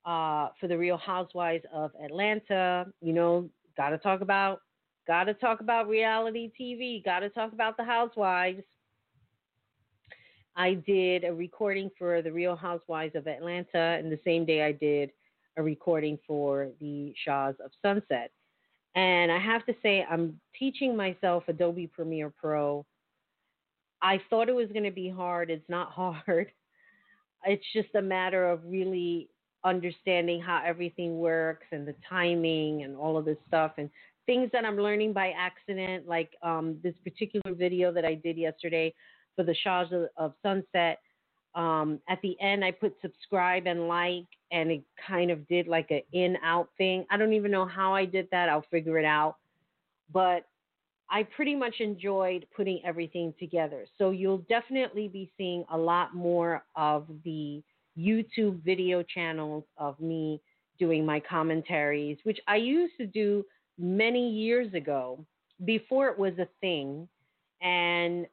uh, for the Real Housewives of Atlanta. You know, got to talk about, got to talk about reality TV. Got to talk about the Housewives. I did a recording for the Real Housewives of Atlanta, and the same day I did a recording for the Shahs of Sunset. And I have to say, I'm teaching myself Adobe Premiere Pro. I thought it was going to be hard. It's not hard. It's just a matter of really understanding how everything works and the timing and all of this stuff and things that I'm learning by accident, like um, this particular video that I did yesterday for the Shahs of, of Sunset um, at the end I put subscribe and like, and it kind of did like an in out thing. I don't even know how I did that. I'll figure it out. But I pretty much enjoyed putting everything together. So you'll definitely be seeing a lot more of the YouTube video channels of me doing my commentaries, which I used to do many years ago before it was a thing. And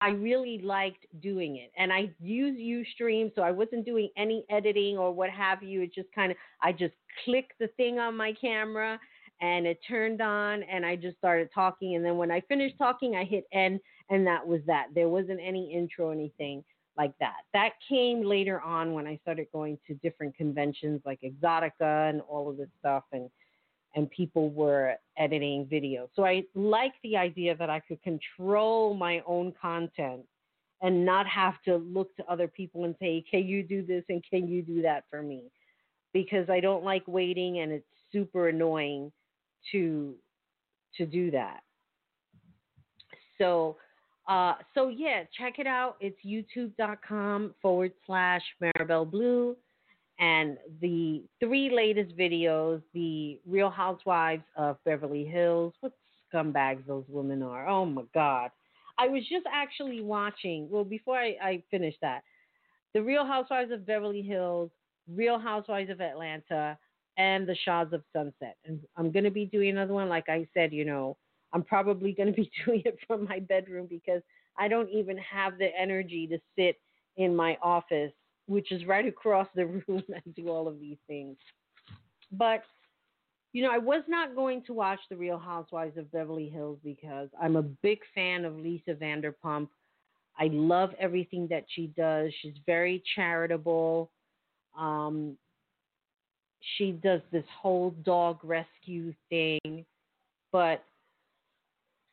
I really liked doing it. And I use Ustream, so I wasn't doing any editing or what have you. It just kind of, I just clicked the thing on my camera and it turned on and I just started talking. And then when I finished talking, I hit end and that was that. There wasn't any intro, or anything like that. That came later on when I started going to different conventions like Exotica and all of this stuff. And and people were editing videos. So I like the idea that I could control my own content and not have to look to other people and say, can you do this and can you do that for me? Because I don't like waiting and it's super annoying to to do that. So, uh, so yeah, check it out. It's youtube.com forward slash Marabelle Blue. And the three latest videos, the Real Housewives of Beverly Hills, what scumbags those women are. Oh my God. I was just actually watching, well, before I, I finish that, the Real Housewives of Beverly Hills, Real Housewives of Atlanta, and the Shahs of Sunset. And I'm going to be doing another one. Like I said, you know, I'm probably going to be doing it from my bedroom because I don't even have the energy to sit in my office which is right across the room and do all of these things. But you know, I was not going to watch The Real Housewives of Beverly Hills because I'm a big fan of Lisa Vanderpump. I love everything that she does. She's very charitable. Um, she does this whole dog rescue thing, but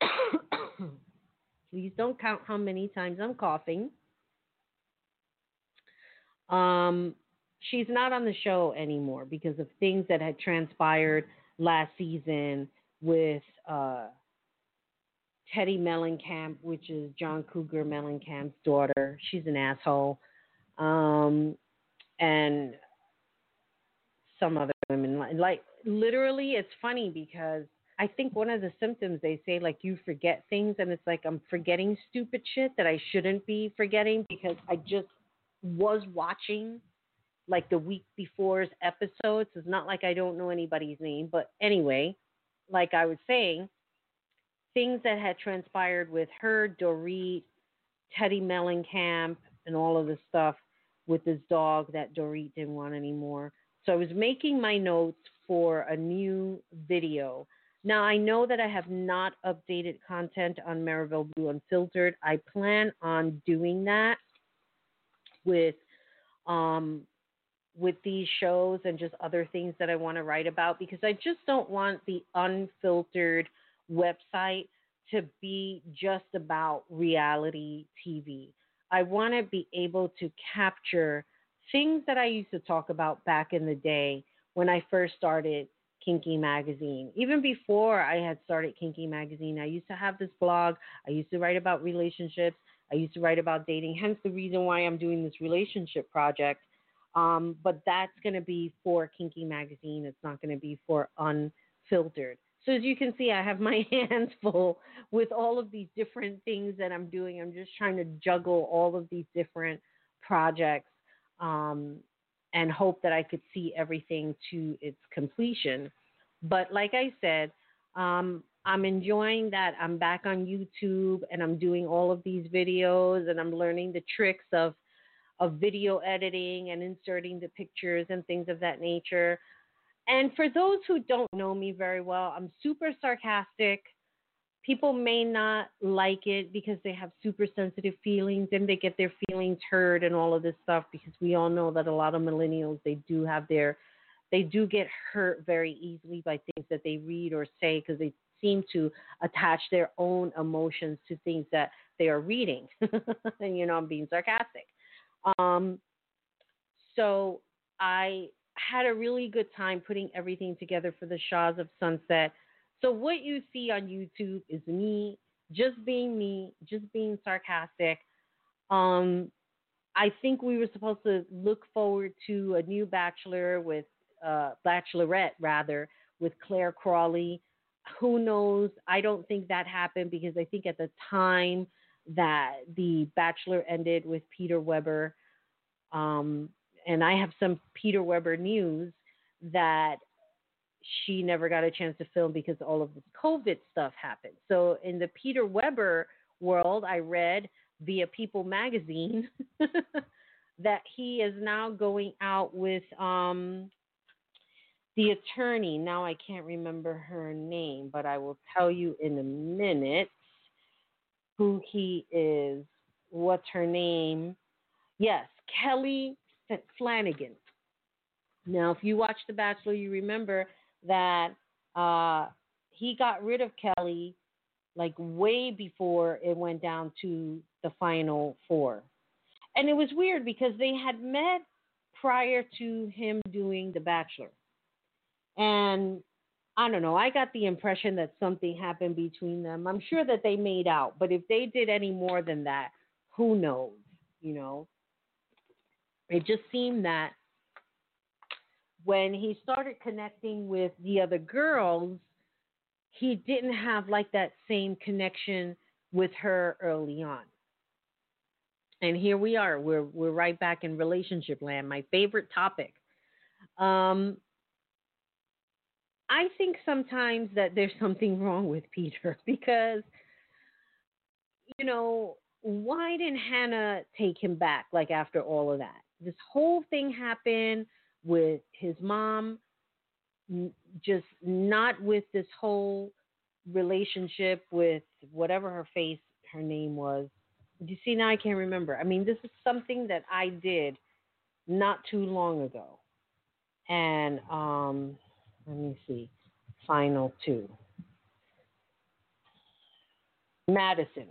please don't count how many times I'm coughing. Um, she's not on the show anymore because of things that had transpired last season with uh, Teddi Mellencamp, which is John Cougar Mellencamp's daughter. She's an asshole. Um, and some other women. Like, literally, it's funny because I think one of the symptoms they say, like, you forget things, and it's like I'm forgetting stupid shit that I shouldn't be forgetting because I just was watching like the week before's episodes. It's not like I don't know anybody's name, but anyway, like I was saying, things that had transpired with her, Dorit, Teddi Mellencamp, and all of the stuff with this dog that Dorit didn't want anymore. So I was making my notes for a new video. Now I know that I have not updated content on Marabelle Blue Unfiltered. I plan on doing that with um, with these shows and just other things that I want to write about because I just don't want the unfiltered website to be just about reality TV. I want to be able to capture things that I used to talk about back in the day when I first started Kinky Magazine. Even before I had started Kinky Magazine, I used to have this blog. I used to write about relationships. I used to write about dating, hence the reason why I'm doing this relationship project. Um, but that's going to be for Kinky Magazine. It's not going to be for Unfiltered. So as you can see, I have my hands full with all of these different things that I'm doing. I'm just trying to juggle all of these different projects um, and hope that I could see everything to its completion. But like I said, um, I'm enjoying that I'm back on YouTube and I'm doing all of these videos and I'm learning the tricks of of video editing and inserting the pictures and things of that nature. And for those who don't know me very well, I'm super sarcastic. People may not like it because they have super sensitive feelings and they get their feelings hurt and all of this stuff because we all know that a lot of millennials they do have their they do get hurt very easily by things that they read or say because they seem to attach their own emotions to things that they are reading. and you know, I'm being sarcastic. Um, so I had a really good time putting everything together for the Shahs of Sunset. So what you see on YouTube is me just being me, just being sarcastic. Um, I think we were supposed to look forward to a new Bachelor with uh, Bachelorette rather with Clare Crawley who knows? I don't think that happened because I think at the time that the Bachelor ended with Peter Weber, um, and I have some Peter Weber news that she never got a chance to film because all of this COVID stuff happened. So in the Peter Weber world, I read via People magazine that he is now going out with um, the attorney, now I can't remember her name, but I will tell you in a minute who he is. What's her name? Yes, Kelly Flanagan. Now, if you watch The Bachelor, you remember that uh, he got rid of Kelly like way before it went down to the final four. And it was weird because they had met prior to him doing The Bachelor. And I don't know. I got the impression that something happened between them. I'm sure that they made out, but if they did any more than that, who knows? You know, it just seemed that when he started connecting with the other girls, he didn't have like that same connection with her early on. And here we are. We're we're right back in relationship land, my favorite topic. Um, I think sometimes that there's something wrong with Peter because, you know, why didn't Hannah take him back like after all of that? This whole thing happened with his mom just not with this whole relationship with whatever her face her name was. You see now I can't remember. I mean, this is something that I did not too long ago. And um let me see. Final two. Madison.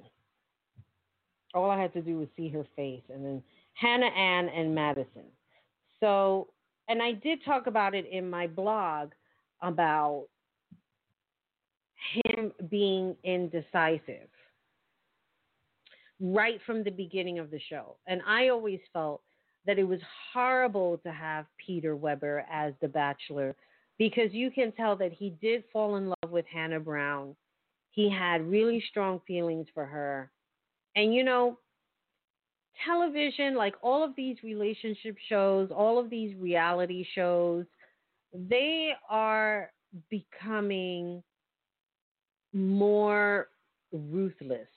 All I had to do was see her face, and then Hannah Ann and Madison. So, and I did talk about it in my blog about him being indecisive right from the beginning of the show. And I always felt that it was horrible to have Peter Weber as the bachelor because you can tell that he did fall in love with Hannah Brown. He had really strong feelings for her. And you know, television, like all of these relationship shows, all of these reality shows, they are becoming more ruthless.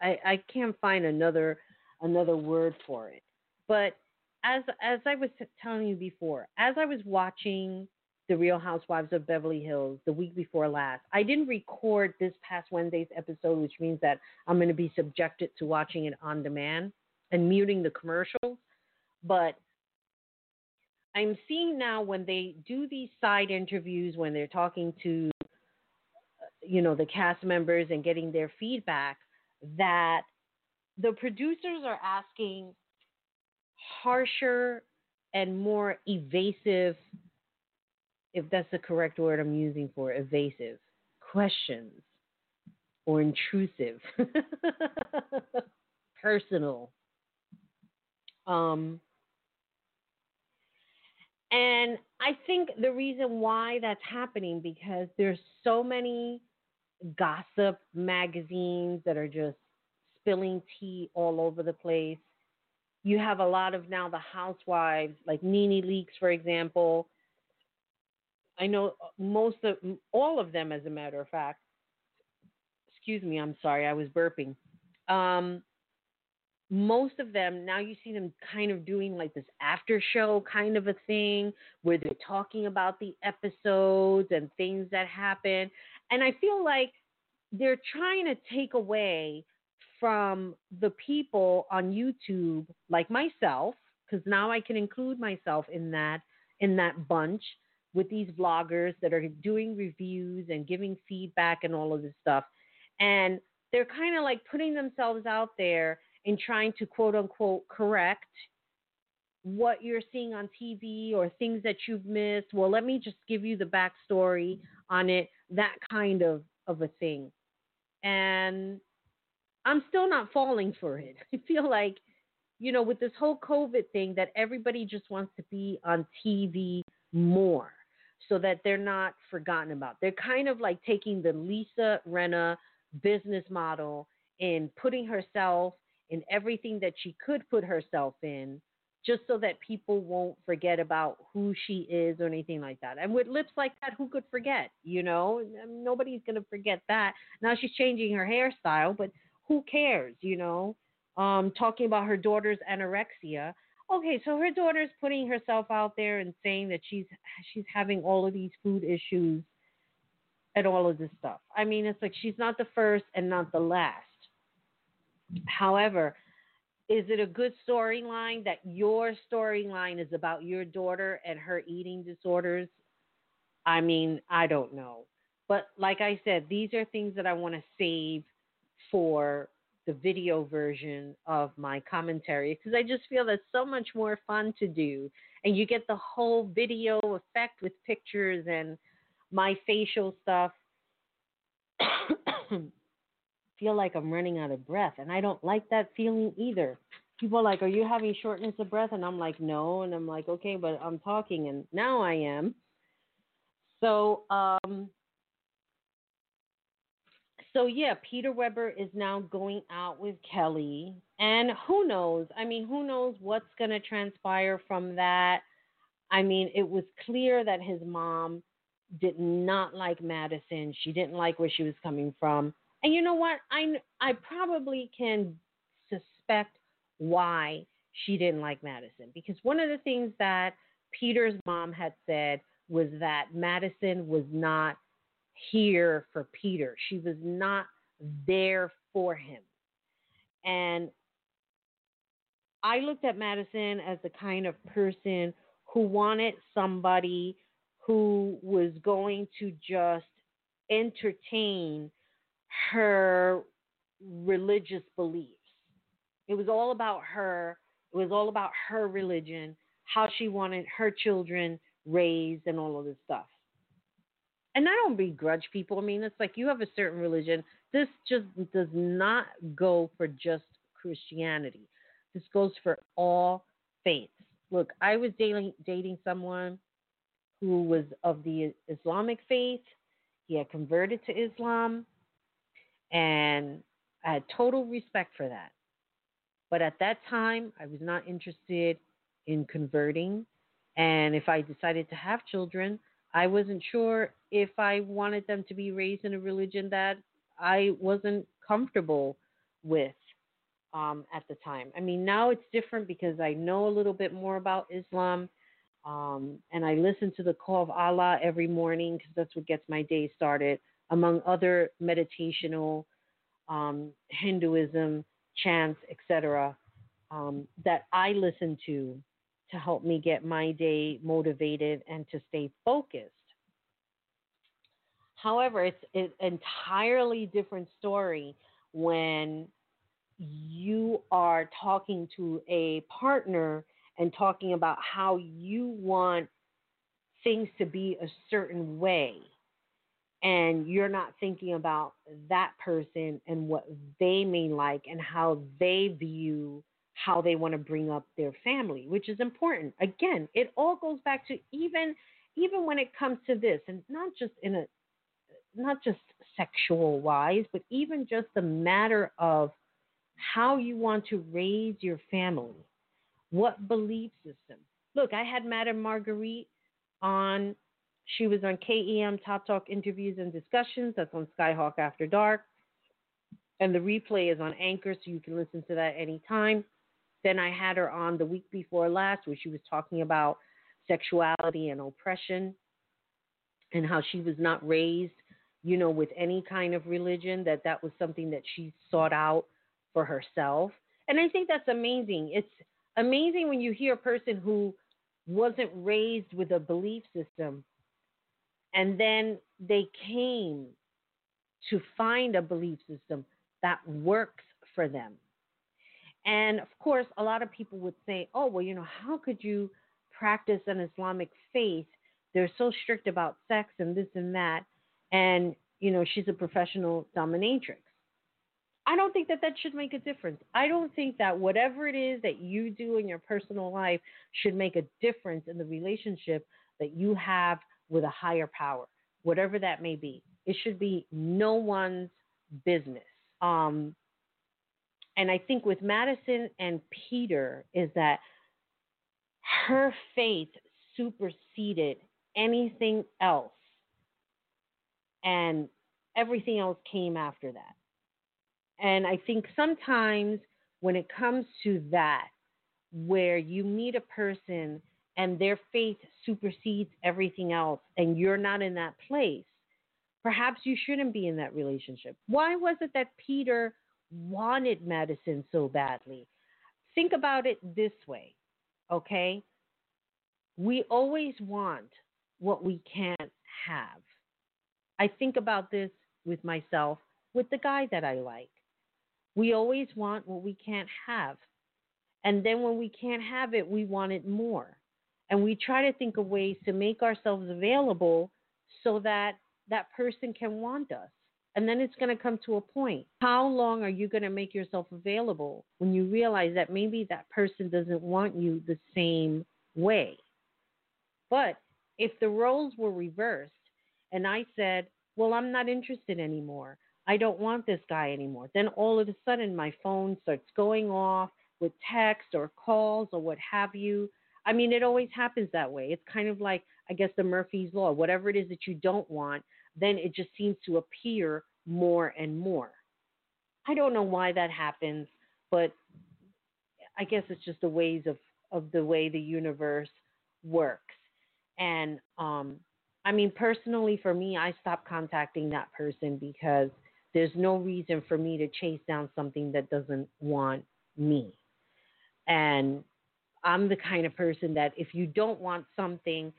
I, I can't find another another word for it. But as as I was telling you before, as I was watching the Real Housewives of Beverly Hills the week before last. I didn't record this past Wednesday's episode, which means that I'm going to be subjected to watching it on demand and muting the commercials. But I'm seeing now when they do these side interviews, when they're talking to, uh, you know, the cast members and getting their feedback, that the producers are asking harsher and more evasive if that's the correct word I'm using for evasive questions or intrusive, personal. Um, and I think the reason why that's happening because there's so many gossip magazines that are just spilling tea all over the place. You have a lot of now the housewives, like NeNe Leakes, for example, I know uh, most of all of them, as a matter of fact. Excuse me, I'm sorry, I was burping. Um, most of them now you see them kind of doing like this after show kind of a thing where they're talking about the episodes and things that happen and i feel like they're trying to take away from the people on youtube like myself because now i can include myself in that in that bunch with these vloggers that are doing reviews and giving feedback and all of this stuff. And they're kind of like putting themselves out there and trying to quote unquote correct what you're seeing on TV or things that you've missed. Well, let me just give you the backstory on it, that kind of, of a thing. And I'm still not falling for it. I feel like, you know, with this whole COVID thing, that everybody just wants to be on TV more so that they're not forgotten about. They're kind of like taking the Lisa Rinna business model and putting herself in everything that she could put herself in just so that people won't forget about who she is or anything like that. And with lips like that, who could forget? You know, nobody's going to forget that. Now she's changing her hairstyle, but who cares? You know, um, talking about her daughter's anorexia okay, so her daughter's putting herself out there and saying that she's she's having all of these food issues and all of this stuff. I mean, it's like she's not the first and not the last. However, is it a good storyline that your storyline is about your daughter and her eating disorders? I mean, I don't know. But like I said, these are things that I want to save for the video version of my commentary because I just feel that's so much more fun to do. And you get the whole video effect with pictures and my facial stuff. feel like I'm running out of breath, and I don't like that feeling either. People are like, "Are you having shortness of breath?" And I'm like, "No," and I'm like, "Okay, but I'm talking, and now I am." So, um, so yeah, Peter Weber is now going out with Kelly, and who knows? I mean, who knows what's going to transpire from that? I mean, it was clear that his mom did not like Madison. She didn't like where she was coming from. And you know what? I I probably can suspect why she didn't like Madison because one of the things that Peter's mom had said was that Madison was not here for Peter. She was not there for him. And I looked at Madison as the kind of person who wanted somebody who was going to just entertain her religious beliefs. It was all about her. It was all about her religion, how she wanted her children raised, and all of this stuff. And I don't begrudge people. I mean, it's like you have a certain religion. This just does not go for just Christianity. This goes for all faiths. Look, I was dating dating someone who was of the Islamic faith. He had converted to Islam. And I had total respect for that. But at that time, I was not interested in converting. And if I decided to have children, I wasn't sure if I wanted them to be raised in a religion that I wasn't comfortable with um, at the time. I mean, now it's different because I know a little bit more about Islam. Um, and I listen to the call of Allah every morning because that's what gets my day started among other meditational um, Hinduism chants, etc., um, that I listen to to help me get my day motivated and to stay focused. However, it's an entirely different story when you are talking to a partner and talking about how you want things to be a certain way and you're not thinking about that person and what they may like and how they view how they want to bring up their family, which is important. Again, it all goes back to even even when it comes to this, and not just in a not just sexual wise, but even just the matter of how you want to raise your family, what belief system. Look, I had Madame Marguerite on she was on KEM Top Talk interviews and discussions. That's on Skyhawk After Dark. And the replay is on Anchor, so you can listen to that anytime. Then I had her on the week before last, where she was talking about sexuality and oppression and how she was not raised, you know, with any kind of religion, that that was something that she sought out for herself. And I think that's amazing. It's amazing when you hear a person who wasn't raised with a belief system and then they came to find a belief system that works for them. And of course, a lot of people would say, oh, well, you know, how could you practice an Islamic faith? They're so strict about sex and this and that. And, you know, she's a professional dominatrix. I don't think that that should make a difference. I don't think that whatever it is that you do in your personal life should make a difference in the relationship that you have with a higher power, whatever that may be. It should be no one's business. Um, and I think with Madison and Peter is that her faith superseded anything else, and everything else came after that. And I think sometimes when it comes to that, where you meet a person and their faith supersedes everything else and you're not in that place, perhaps you shouldn't be in that relationship. Why was it that Peter wanted Madison so badly? Think about it this way, okay? We always want what we can't have. I think about this with myself, with the guy that I like. We always want what we can't have. And then when we can't have it, we want it more and we try to think of ways to make ourselves available so that that person can want us. And then it's going to come to a point. How long are you going to make yourself available when you realize that maybe that person doesn't want you the same way? But if the roles were reversed and I said, well, I'm not interested anymore. I don't want this guy anymore. Then all of a sudden my phone starts going off with text or calls or what have you. I mean, it always happens that way. It's kind of like, I guess, the Murphy's Law. Whatever it is that you don't want, then it just seems to appear more and more. I don't know why that happens, but I guess it's just the ways of, of the way the universe works. And um, I mean, personally, for me, I stopped contacting that person because there's no reason for me to chase down something that doesn't want me. And I'm the kind of person that if you don't want something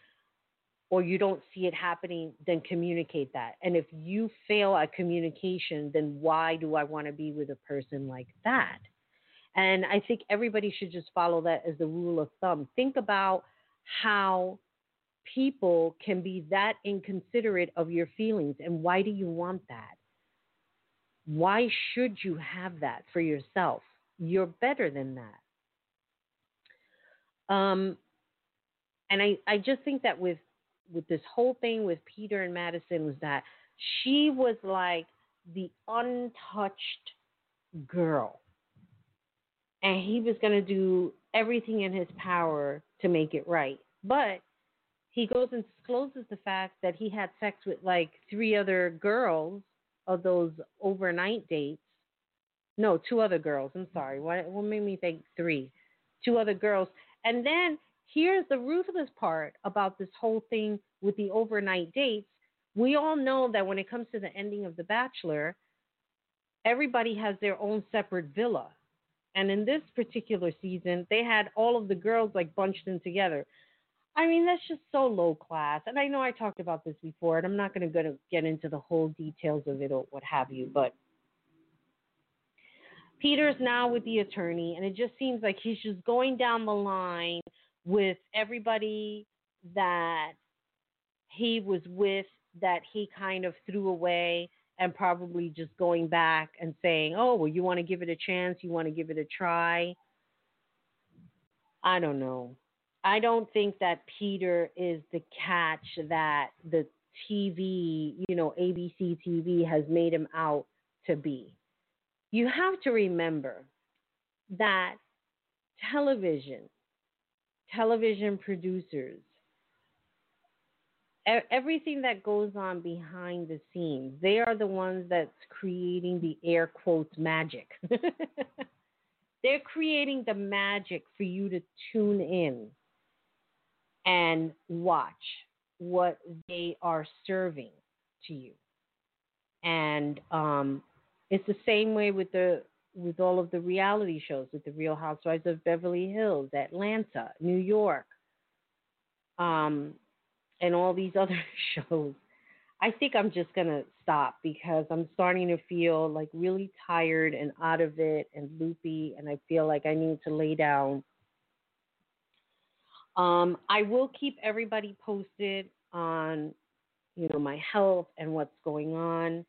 or you don't see it happening, then communicate that. And if you fail at communication, then why do I want to be with a person like that? And I think everybody should just follow that as the rule of thumb. Think about how people can be that inconsiderate of your feelings and why do you want that? Why should you have that for yourself? You're better than that. Um, and I, I just think that with with this whole thing with Peter and Madison was that she was like the untouched girl. And he was going to do everything in his power to make it right. But he goes and discloses the fact that he had sex with like three other girls of those overnight dates. No, two other girls. I'm sorry. What, what made me think three? Two other girls. And then here's the ruthless part about this whole thing with the overnight dates. We all know that when it comes to the ending of The Bachelor, everybody has their own separate villa. And in this particular season, they had all of the girls like bunched in together. I mean, that's just so low class. And I know I talked about this before, and I'm not going to get into the whole details of it or what have you, but Peter's now with the attorney, and it just seems like he's just going down the line with everybody that he was with that he kind of threw away and probably just going back and saying, oh, well, you want to give it a chance? You want to give it a try? I don't know. I don't think that Peter is the catch that the TV, you know, ABC TV has made him out to be. You have to remember that television, television producers, everything that goes on behind the scenes, they are the ones that's creating the air quotes magic. They're creating the magic for you to tune in and watch what they are serving to you. And um, it's the same way with the with all of the reality shows, with the Real Housewives of Beverly Hills, Atlanta, New York, um, and all these other shows. I think I'm just gonna stop because I'm starting to feel like really tired and out of it and loopy, and I feel like I need to lay down um, I will keep everybody posted on, you know, my health and what's going on.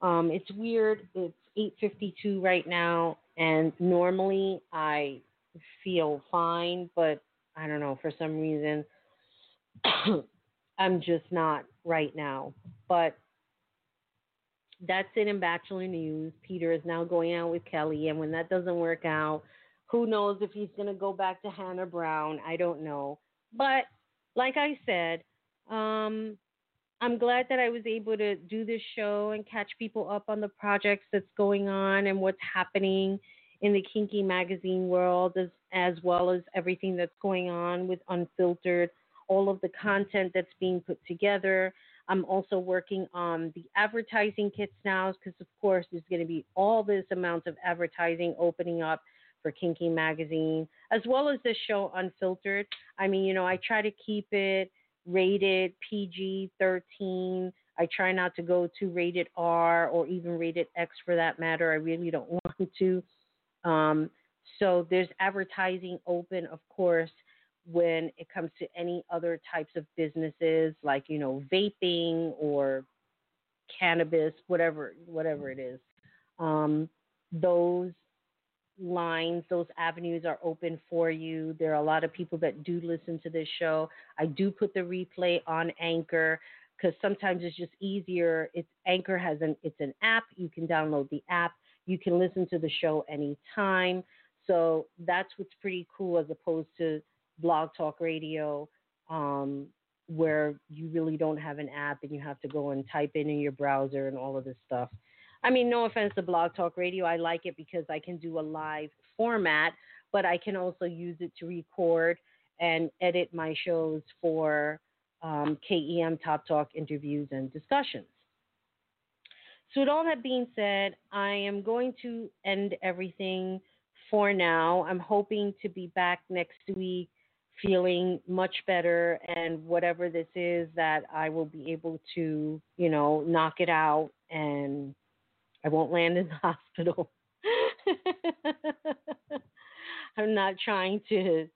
Um, it's weird. It's 8:52 right now, and normally I feel fine, but I don't know for some reason I'm just not right now. But that's it in Bachelor News. Peter is now going out with Kelly, and when that doesn't work out, who knows if he's going to go back to Hannah Brown? I don't know. But like I said, um, I'm glad that I was able to do this show and catch people up on the projects that's going on and what's happening in the kinky magazine world, as, as well as everything that's going on with Unfiltered, all of the content that's being put together. I'm also working on the advertising kits now because, of course, there's going to be all this amount of advertising opening up for Kinky Magazine, as well as this show Unfiltered. I mean, you know, I try to keep it rated PG 13. I try not to go to rated R or even rated X for that matter. I really don't want to. Um, so there's advertising open, of course, when it comes to any other types of businesses like you know vaping or cannabis whatever whatever it is um, those lines those avenues are open for you. There are a lot of people that do listen to this show. I do put the replay on anchor because sometimes it's just easier. It's anchor has an it's an app. You can download the app. You can listen to the show anytime. So that's what's pretty cool as opposed to Blog Talk Radio, um, where you really don't have an app and you have to go and type in in your browser and all of this stuff. I mean, no offense to Blog Talk Radio, I like it because I can do a live format, but I can also use it to record and edit my shows for um, KEM Top Talk interviews and discussions. So, with all that being said, I am going to end everything for now. I'm hoping to be back next week feeling much better and whatever this is that I will be able to, you know, knock it out and I won't land in the hospital. I'm not trying to,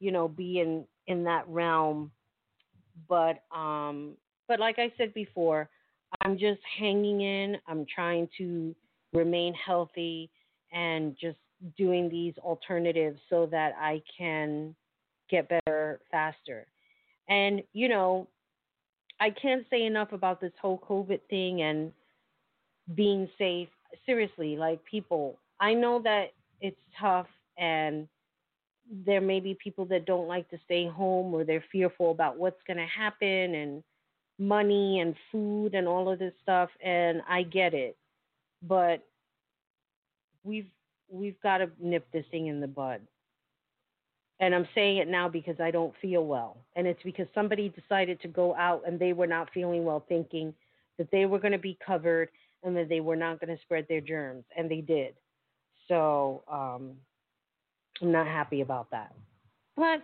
you know, be in in that realm, but um but like I said before, I'm just hanging in. I'm trying to remain healthy and just doing these alternatives so that I can get better faster. And, you know, I can't say enough about this whole COVID thing and being safe. Seriously, like people, I know that it's tough and there may be people that don't like to stay home or they're fearful about what's going to happen and money and food and all of this stuff and I get it. But we've we've got to nip this thing in the bud. And I'm saying it now because I don't feel well. And it's because somebody decided to go out and they were not feeling well, thinking that they were going to be covered and that they were not going to spread their germs. And they did. So um, I'm not happy about that. But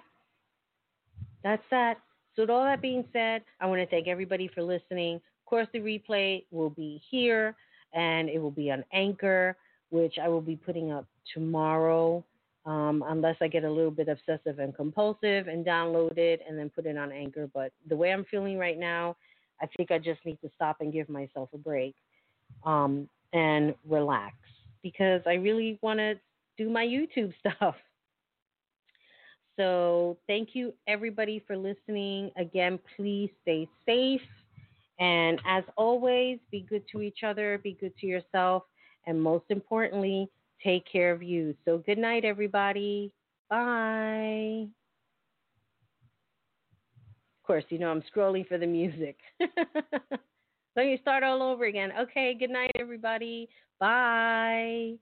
that's that. So, with all that being said, I want to thank everybody for listening. Of course, the replay will be here and it will be on Anchor which I will be putting up tomorrow, um, unless I get a little bit obsessive and compulsive and download it and then put it on Anchor. But the way I'm feeling right now, I think I just need to stop and give myself a break um, and relax because I really want to do my YouTube stuff. So, thank you everybody for listening. Again, please stay safe. And as always, be good to each other, be good to yourself, and most importantly, take care of you. So, good night, everybody. Bye. Of course, you know I'm scrolling for the music. Let me start all over again. Okay, good night, everybody. Bye.